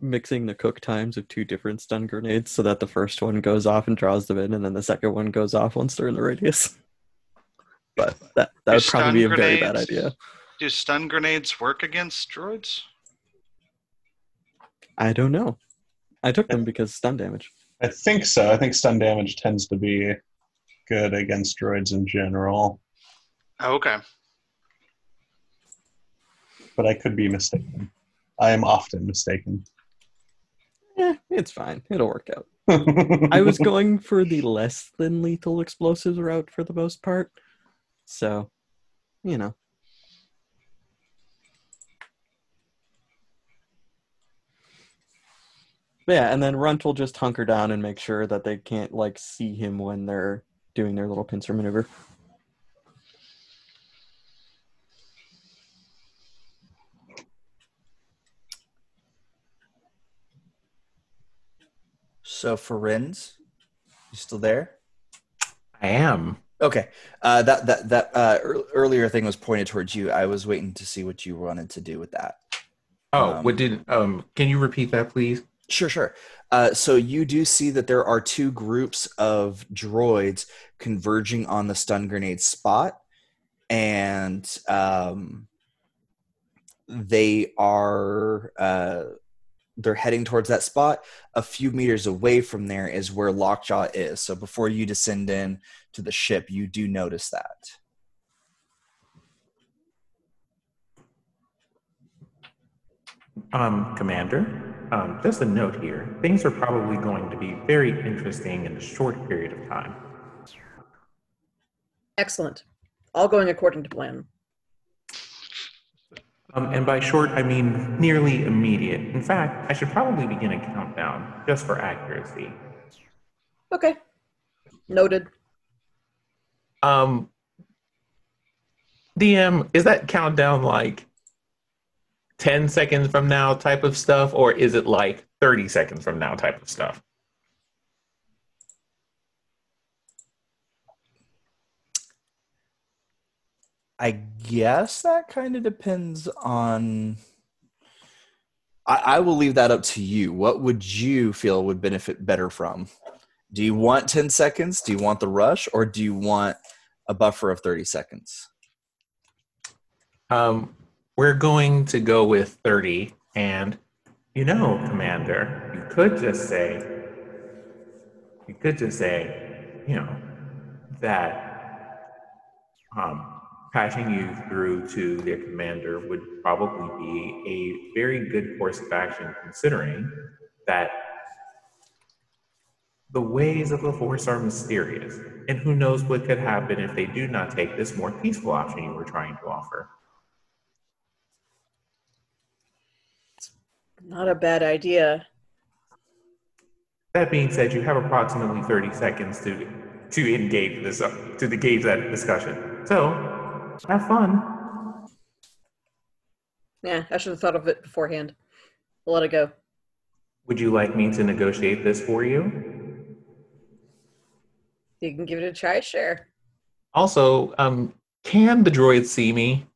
mixing the cook times of two different stun grenades so that the first one goes off and draws them in, and then the second one goes off once they're in the radius. [laughs] But that that Do would probably be a stun very bad idea. Do stun grenades work against droids? I don't know. I took them because stun damage. I think so. I think stun damage tends to be good against droids in general, Oh, okay. But I could be mistaken. I am often mistaken. Eh, it's fine. It'll work out. [laughs] I was going for the less than lethal explosives route for the most part. So, you know. But yeah, and then Runt will just hunker down and make sure that they can't like see him when they're doing their little pincer maneuver. So Firenz, you still there I am. Okay, uh, that that that uh, ear- earlier thing was pointed towards you. I was waiting to see what you wanted to do with that. Oh, Um, what did um can you repeat that please? Sure, sure. Uh, so you do see that there are two groups of droids converging on the stun grenade spot, and um, they are uh, they're heading towards that spot. A few meters away from there is where Lockjaw is. So before you descend in to the ship, you do notice that. Um, Commander, um, just a note here. Things are probably going to be very interesting in a short period of time. Excellent. All going according to plan. Um, and by short, I mean nearly immediate. In fact, I should probably begin a countdown just for accuracy. Okay. Noted. Um, DM, is that countdown like 10 seconds from now type of stuff, or is it like 30 seconds from now type of stuff? I guess that kind of depends on. I, I will leave that up to you. What would you feel would benefit better from? Do you want 10 seconds? Do you want the rush? Or do you want a buffer of 30 seconds? Um, we're going to go with 30. And, you know, Commander, you could just say, you could just say, you know, that um, patching you through to their commander would probably be a very good course of action considering that the ways of the Force are mysterious, and who knows what could happen if they do not take this more peaceful option you were trying to offer. Not a bad idea. That being said, you have approximately 30 seconds to to engage this to engage that discussion. So, have fun. Yeah, I should have thought of it beforehand. I'll let it go. Would you like me to negotiate this for you? You can give it a try, sure. Also, um, can the droids see me?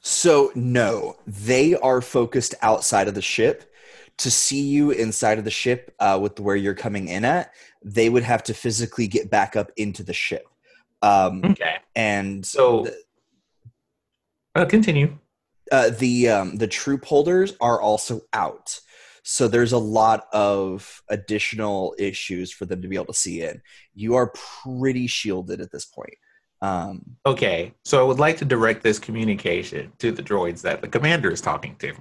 So, no, they are focused outside of the ship. To see you inside of the ship uh, with where you're coming in at, they would have to physically get back up into the ship. Um, Okay. and So, the, uh, continue. uh, the um, the troop holders are also out. So there's a lot of additional issues for them to be able to see in. You are pretty shielded at this point. Um, Okay, so I would like to direct this communication to the droids that the commander is talking to.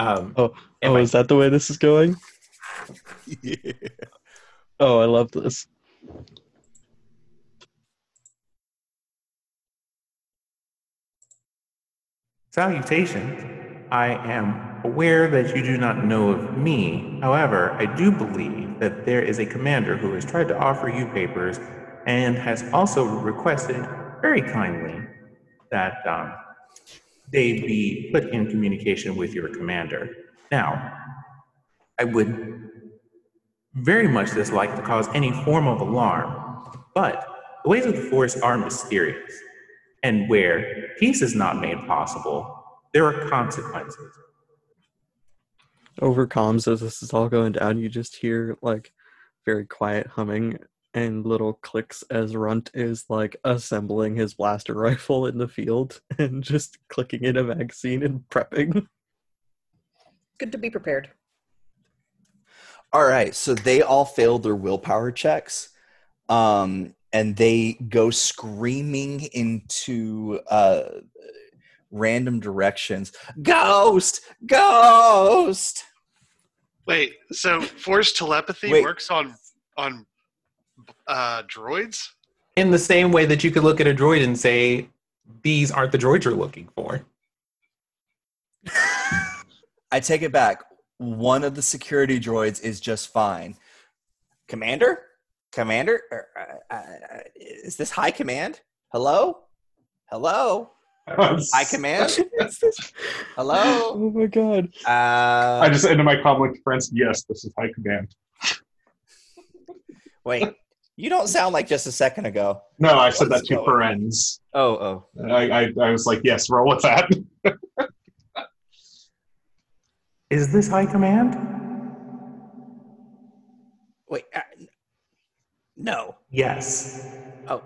Um, Oh, oh, I- is that the way this is going? [laughs] Oh, I love this. Salutations. I am aware that you do not know of me. However, I do believe that there is a commander who has tried to offer you papers and has also requested very kindly that um, they be put in communication with your commander. Now, I would very much dislike to cause any form of alarm, but the ways of the Force are mysterious. And where peace is not made possible, there are consequences. Over comms, as this is all going down, you just hear like very quiet humming and little clicks as Runt is like assembling his blaster [laughs] rifle in the field and just clicking in a magazine and prepping. Good to be prepared. All right, so they all failed their willpower checks, um, and they go screaming into uh, random directions. Ghost, ghost. Wait, so force telepathy Wait. works on on uh, droids? In the same way that you could look at a droid and say, these aren't the droids you're looking for. [laughs] I take it back. One of the security droids is just fine. Commander, commander, Er, uh, uh, uh, is this high command? Hello, hello, [laughs] high command. Hello. [laughs] Oh my god. Uh, I just ended my comm with Firenz. Yes, this is high command. [laughs] wait. You don't sound like just a second ago. No, I said What that is to going- friends. Oh, oh. I, I, I was like, yes, roll with that. Is this high command? Wait. Uh, no. Yes. Oh,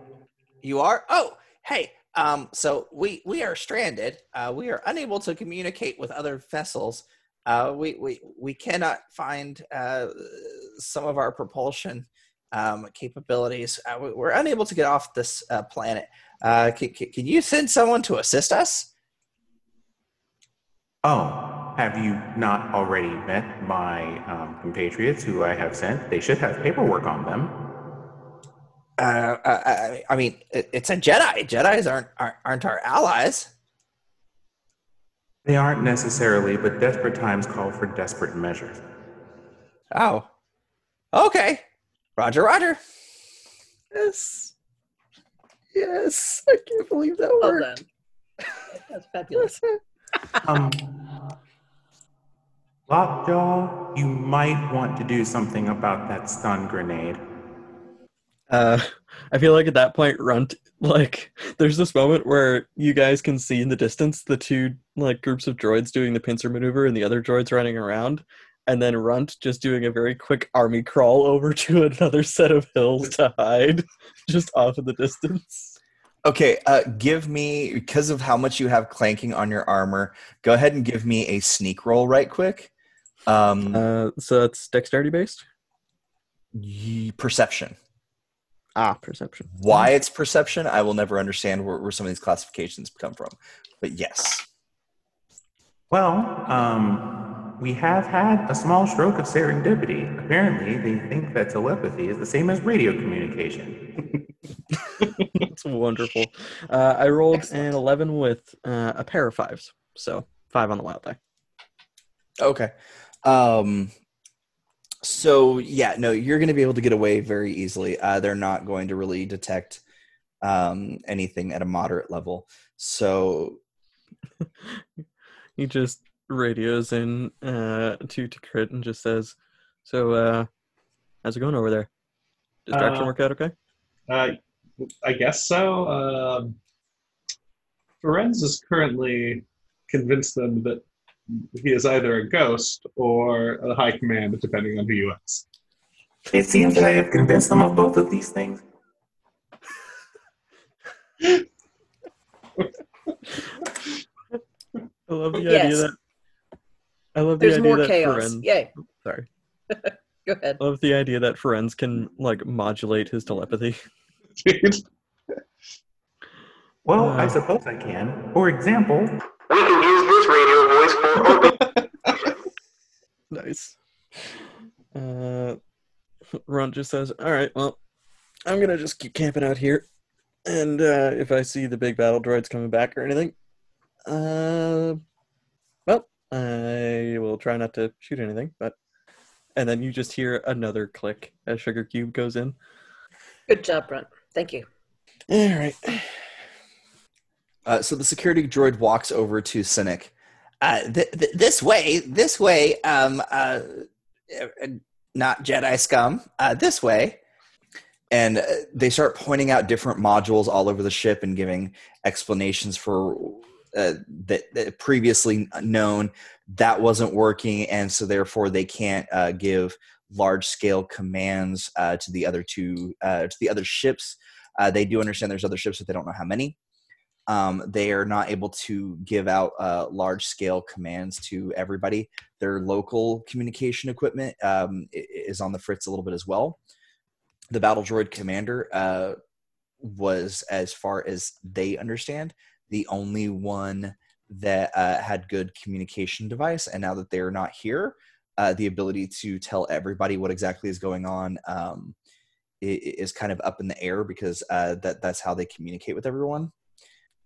you are. Oh, hey. Um. So we we are stranded. Uh, we are unable to communicate with other vessels. Uh, we we we cannot find uh, some of our propulsion um, capabilities. Uh, we- we're unable to get off this uh, planet. Uh, can, can, can you send someone to assist us? Oh, have you not already met my um, compatriots who I have sent? They should have paperwork on them. Uh, I, I- I mean, it, it's a Jedi. Jedi's aren't, aren't aren't our allies. They aren't necessarily, but desperate times call for desperate measures. Oh. Okay. Roger, Roger. Yes. Yes. I can't believe that Well worked. done. That's fabulous. [laughs] Um, Lockjaw, you might want to do something about that stun grenade. Uh, I feel like at that point, Runt, like, there's this moment where you guys can see in the distance the two, like, groups of droids doing the pincer maneuver and the other droids running around. And then Runt just doing a very quick army crawl over [laughs] to another set of hills to hide, [laughs] just off in the distance. Okay, uh, give me because of how much you have clanking on your armor. Go ahead and give me a sneak roll right quick. Um, Uh, so it's dexterity based? ye- perception. Ah, perception. Why it's perception, I will never understand where, where some of these classifications come from. But yes, Well, um, we have had a small stroke of serendipity. Apparently, they think that telepathy is the same as radio communication. It's wonderful. Uh, I rolled Excellent. an 11 with uh, a pair of fives. So five on the wild die. Okay. Um so yeah, no, you're going to be able to get away very easily. Uh they're not going to really detect um anything at a moderate level. So [laughs] He just radios in uh, to, to T'Krit and just says, So, uh, how's it going over there? Distraction Uh, work out okay? Uh, I guess so. Um, Firenz is currently convinced them that he is either a ghost or a high command, depending on who you ask. it seems that I have convinced them of both of these things. I love the Yes. idea that. I love the There's idea more that chaos. Firenz, Yay. sorry. [laughs] Go ahead. I love the idea that Firenz can like modulate his telepathy. Well, Uh. I suppose I can. For example, We can use this radio voice for [laughs] open. Nice. Uh, Ron just says, "All right, well, I'm gonna just keep camping out here, and uh, if I see the big battle droids coming back or anything, uh, well, I will try not to shoot anything." But and then you just hear another click as Sugar Cube goes in. Good job, Brent. Thank you. All right. uh, so the security droid walks over to Sennac. Uh, th- th- this way, this way, um, uh, not Jedi scum, uh, this way. And uh, they start pointing out different modules all over the ship and giving explanations for uh, that, that previously known that wasn't working, and so therefore they can't uh, give large scale commands uh, to the other two uh, to the other ships. Uh, they do understand there's other ships, but they don't know how many. Um, they are not able to give out uh, large scale commands to everybody. Their local communication equipment um, is on the fritz a little bit as well. The battle droid commander uh, was, as far as they understand, the only one that uh, had good communication device. And now that they're not here, uh, the ability to tell everybody what exactly is going on um, is kind of up in the air because uh, that that's how they communicate with everyone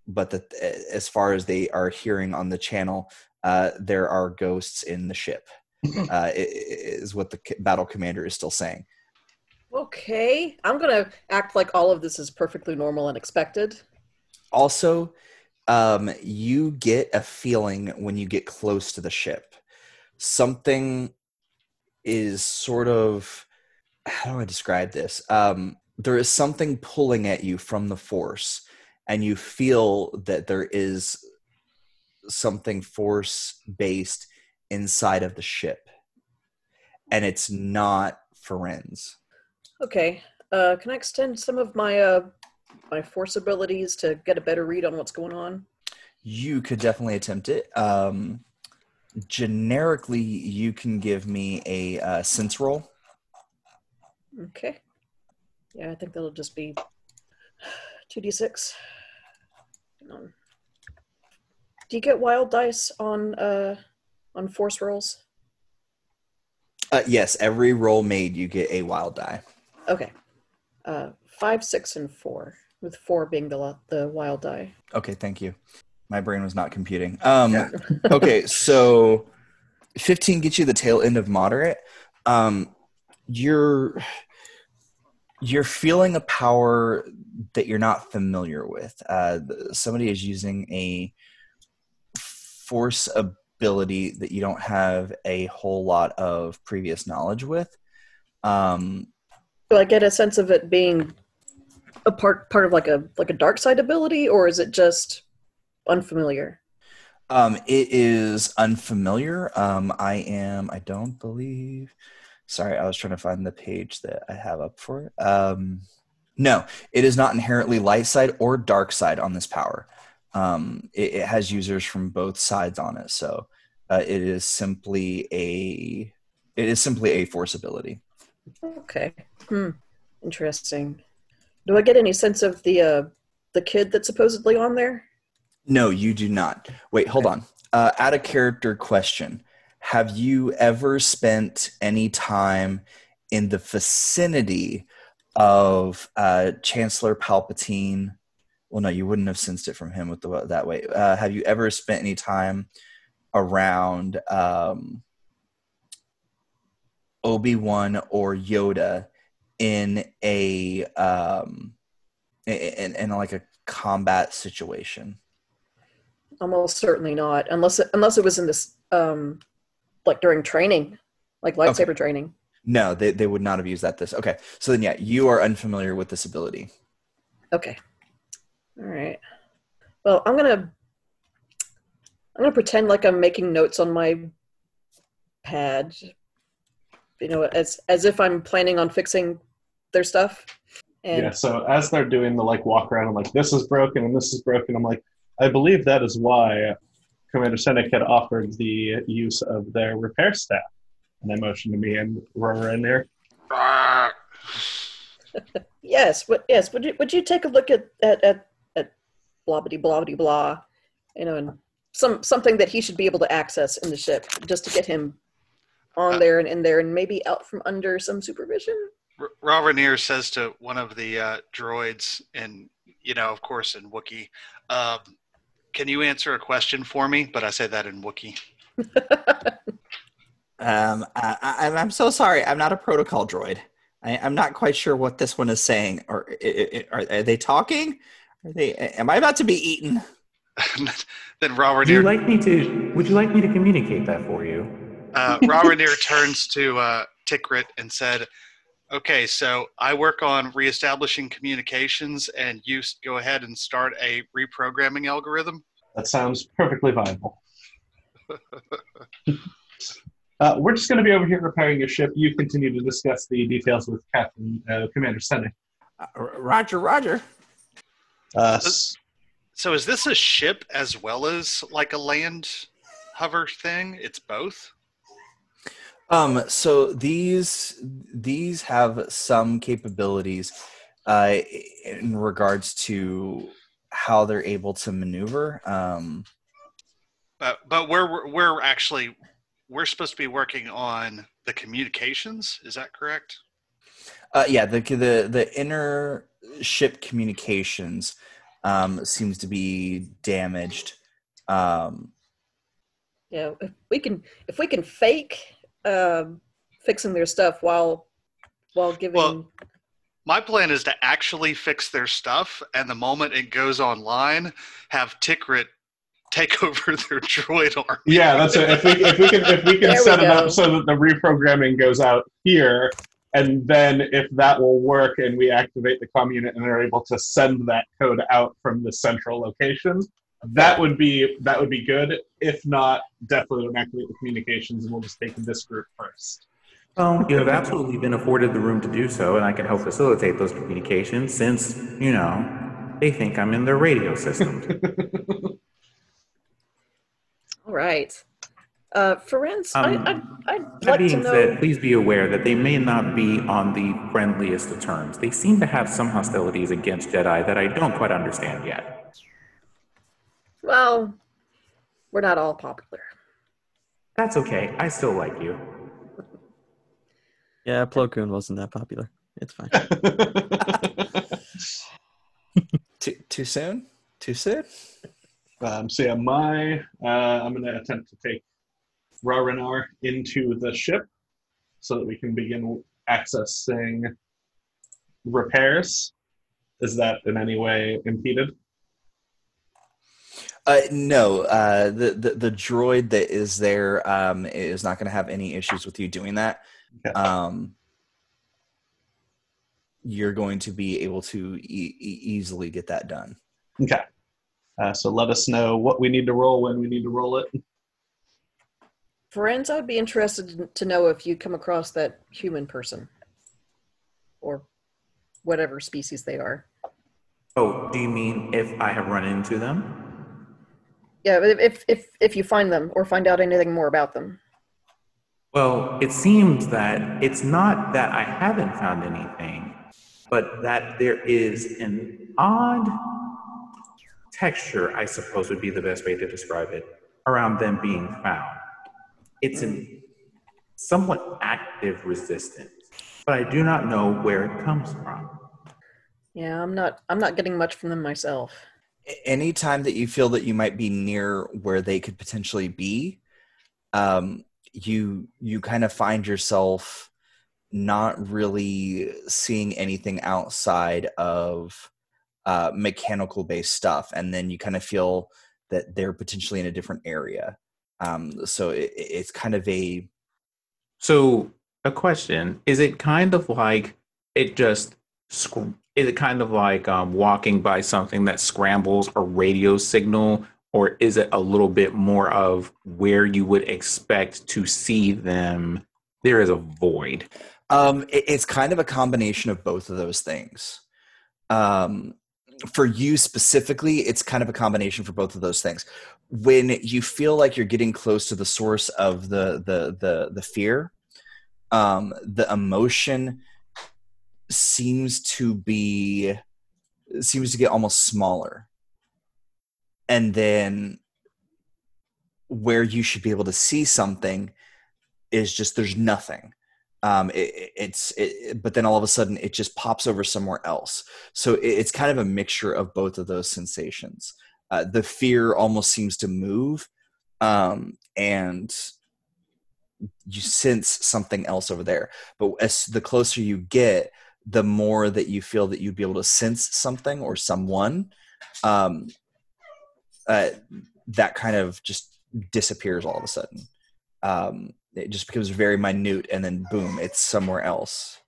but that as far as they are hearing on the channel, uh, there are ghosts in the ship. [clears throat] Uh, i- i- is what the battle commander is still saying. Okay. I'm going to act like all of this is perfectly normal and expected. Also, um, you get a feeling when you get close to the ship. Something is sort of how do I describe this? Um, there is something pulling at you from the force, and you feel that there is something force based inside of the ship, and it's not Firenz. Okay. Uh, can I extend some of my uh, my force abilities to get a better read on what's going on? You could definitely attempt it. Um, generically, you can give me a uh, sense roll. Okay. Yeah, I think that'll just be 2d6. Um, do you get wild dice on uh on force rolls? Uh, yes, every roll made, you get a wild die. Okay. Uh, five, six, and four, with four being the the wild die. Okay, thank you. My brain was not computing. Um, [laughs] okay, so 15 gets you the tail end of moderate, um, you're you're feeling a power that you're not familiar with. Uh, somebody is using a force ability that you don't have a whole lot of previous knowledge with. Um, Do I get a sense of it being a part part of like a like a dark side ability, or is it just unfamiliar? Um, it is unfamiliar. Um, I am. I don't believe. Sorry, I was trying to find the page that I have up for it. Um, no, it is not inherently light side or dark side on this power. Um, it, it has users from both sides on it, so uh, it is simply a. It is simply a force ability. Okay. Hmm. Interesting. Do I get any sense of the uh the kid that's supposedly on there? No, you do not. Wait, hold on. Uh, add a character question. Have you ever spent any time in the vicinity of uh, Chancellor Palpatine? Well, no, you wouldn't have sensed it from him with the that way. Uh, have you ever spent any time around um, Obi Wan or Yoda in a um, in, in like a combat situation? Almost certainly not, unless it, unless it was in this um like during training, like lightsaber training. No, they, they would not have used that this. Okay. So then, yeah, you are unfamiliar with this ability. Okay. All right. Well, I'm gonna I'm gonna pretend like I'm making notes on my pad. You know, as as if I'm planning on fixing their stuff. And yeah, so as they're doing the like walk around, I'm like, this is broken and this is broken. I'm like, I believe that is why Commander Sennac had offered the use of their repair staff. And I motioned to me and we're in there. [laughs] yes, but yes, would you would you take a look at at at, at blah blah blah blah blah, you know, and some something that he should be able to access in the ship just to get him on there and in there and maybe out from under some supervision. R- Ra Rawrenere says to one of the uh, droids, and you know, of course, in Wookiee, um, "Can you answer a question for me?" But I say that in Wookiee. [laughs] Um, I, I, I'm so sorry. I'm not a protocol droid. I, I'm not quite sure what this one is saying. Or i- i- are, are they talking? Are they? Am I about to be eaten? [laughs] then Ra Would you like me to? Would you like me to communicate that for you? uh, Ra Rawrenere turns to uh, T'Krit and said, "Okay, so I work on reestablishing communications, and you go ahead and start a reprogramming algorithm." That sounds perfectly viable. [laughs] uh, we're just going to be over here repairing your ship. You continue to discuss the details with Captain uh, Commander Sennac. Uh, Roger, Roger. Uh, s- So is this a ship as well as like a land hover thing? It's both. Um, so these these have some capabilities uh, in regards to how they're able to maneuver. Um, But but we're we're actually we're supposed to be working on the communications. Is that correct? Uh, yeah, the the the inner ship communications um, seems to be damaged. Um, Yeah, if we can if we can fake um, fixing their stuff while while giving Well- My plan is to actually fix their stuff, and the moment it goes online, have T'Krit take [laughs] over their droid army. yeah, that's it. If we, if we can if we can There we set it up so that the reprogramming goes out here, and then if that will work and we activate the comm unit and they're able to send that code out from the central location, that would be that would be good. If not, definitely don't activate the communications and we'll just take this group first. Well, you have absolutely been afforded the room to do so, and I can help facilitate those communications since, you know, they think I'm in their radio system. [laughs] all right. Uh, Firenz, Um, I, I'd, I'd That like to being know. said, please be aware that they may not be on the friendliest of terms. They seem to have some hostilities against Jedi that I don't quite understand yet. Well, we're not all popular. That's okay. I still like you. Yeah, Plo Koon wasn't that popular. It's fine. [laughs] too too soon? Too soon? Um, so yeah, my uh, I'm going to attempt to take Rawrenere into the ship. so that we can begin accessing repairs? Is that in any way impeded? Uh, no, uh, the, the the droid that is there um, is not going to have any issues with you doing that. Okay. Um, you're going to be able to e- e- easily get that done. Okay. Uh, so let us know what we need to roll when we need to roll it. Firenz, I would be interested to know if you come across that human person or whatever species they are. Oh, do you mean if I have run into them? Yeah, but if if if you find them or find out anything more about them. Well, it seems that it's not that I haven't found anything, but that there is an odd texture, I suppose would be the best way to describe it, around them being found. It's a somewhat active resistance, but I do not know where it comes from. Yeah, I'm not I'm not getting much from them myself. Anytime that you feel that you might be near where they could potentially be, um, you you kind of find yourself not really seeing anything outside of uh, mechanical based stuff, and then you kind of feel that they're potentially in a different area. Um, so it, it's kind of a So, a question is it kind of like it just is it kind of like um, walking by something that scrambles a radio signal, or is it a little bit more of where you would expect to see them? There is a void. Um, it- it's kind of a combination of both of those things. Um, for you specifically, it's kind of a combination for both of those things. When you feel like you're getting close to the source of the the the the fear, um, the emotion seems to be seems to get almost smaller, and then where you should be able to see something is just there's nothing. Um, it, it's it, but then all of a sudden it just pops over somewhere else. So it, it's kind of a mixture of both of those sensations. Uh, the fear almost seems to move um, and you sense something else over there. But as the closer you get the more that you feel that you'd be able to sense something or someone um, uh, that kind of just disappears all of a sudden um, it just becomes very minute and then boom it's somewhere else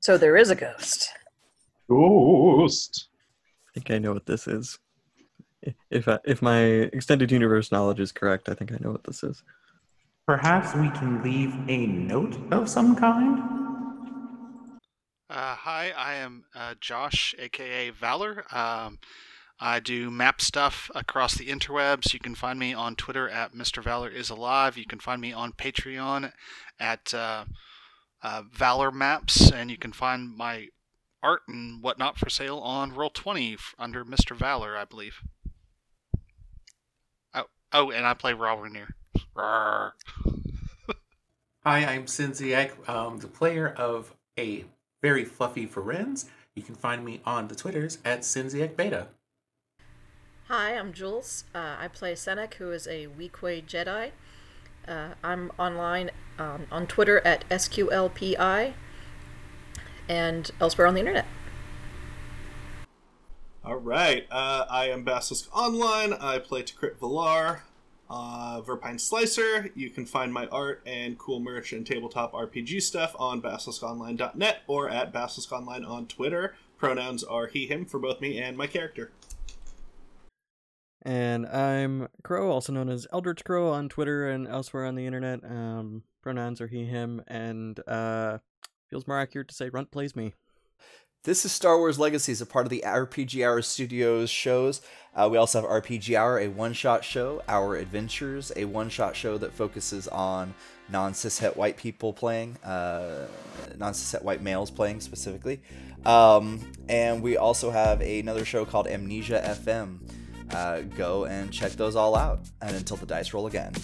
So there is a ghost. Ghost. I think I know what this is. If I, if my extended universe knowledge is correct, I think I know what this is. Perhaps we can leave a note of some kind. Uh, hi, I am uh, Josh, aka Valor. Um, I do map stuff across the interwebs. You can find me on Twitter at Mr. Valor is alive. You can find me on Patreon at uh, uh, Valor Maps, and you can find my art and whatnot for sale on Roll20 f- under Mr. Valor, I believe. Oh, oh, and I play Rawrenere. Hi, I'm Synxiec, um, the player of a very fluffy Firenz. You can find me on the Twitters at Synxiec Beta. Hi, I'm Jules. Uh, I play Sennac, who is a Weequay Jedi. Uh, I'm online um, on Twitter at SQLPi and elsewhere on the internet. All right. Uh, I am Basilisk Online. I play T'Krit Valar, uh, Verpine Slicer. You can find my art and cool merch and tabletop RPG stuff on basiliskonline.net or at basiliskonline on Twitter. Pronouns are he, him for both me and my character. And I'm Crow, also known as Eldritch Crow on Twitter and elsewhere on the internet. Um, pronouns are he, him, and uh, feels more accurate to say Runt plays me. This is Star Wars Legacies, a part of the RPG Hour Studios shows. Uh, we also have RPG Hour, a one shot show, Our Adventures, a one shot show that focuses on non cishet white people playing, uh, non cishet white males playing specifically. Um, and we also have another show called Amnesia FM. Uh, go and check those all out. And until the dice roll again.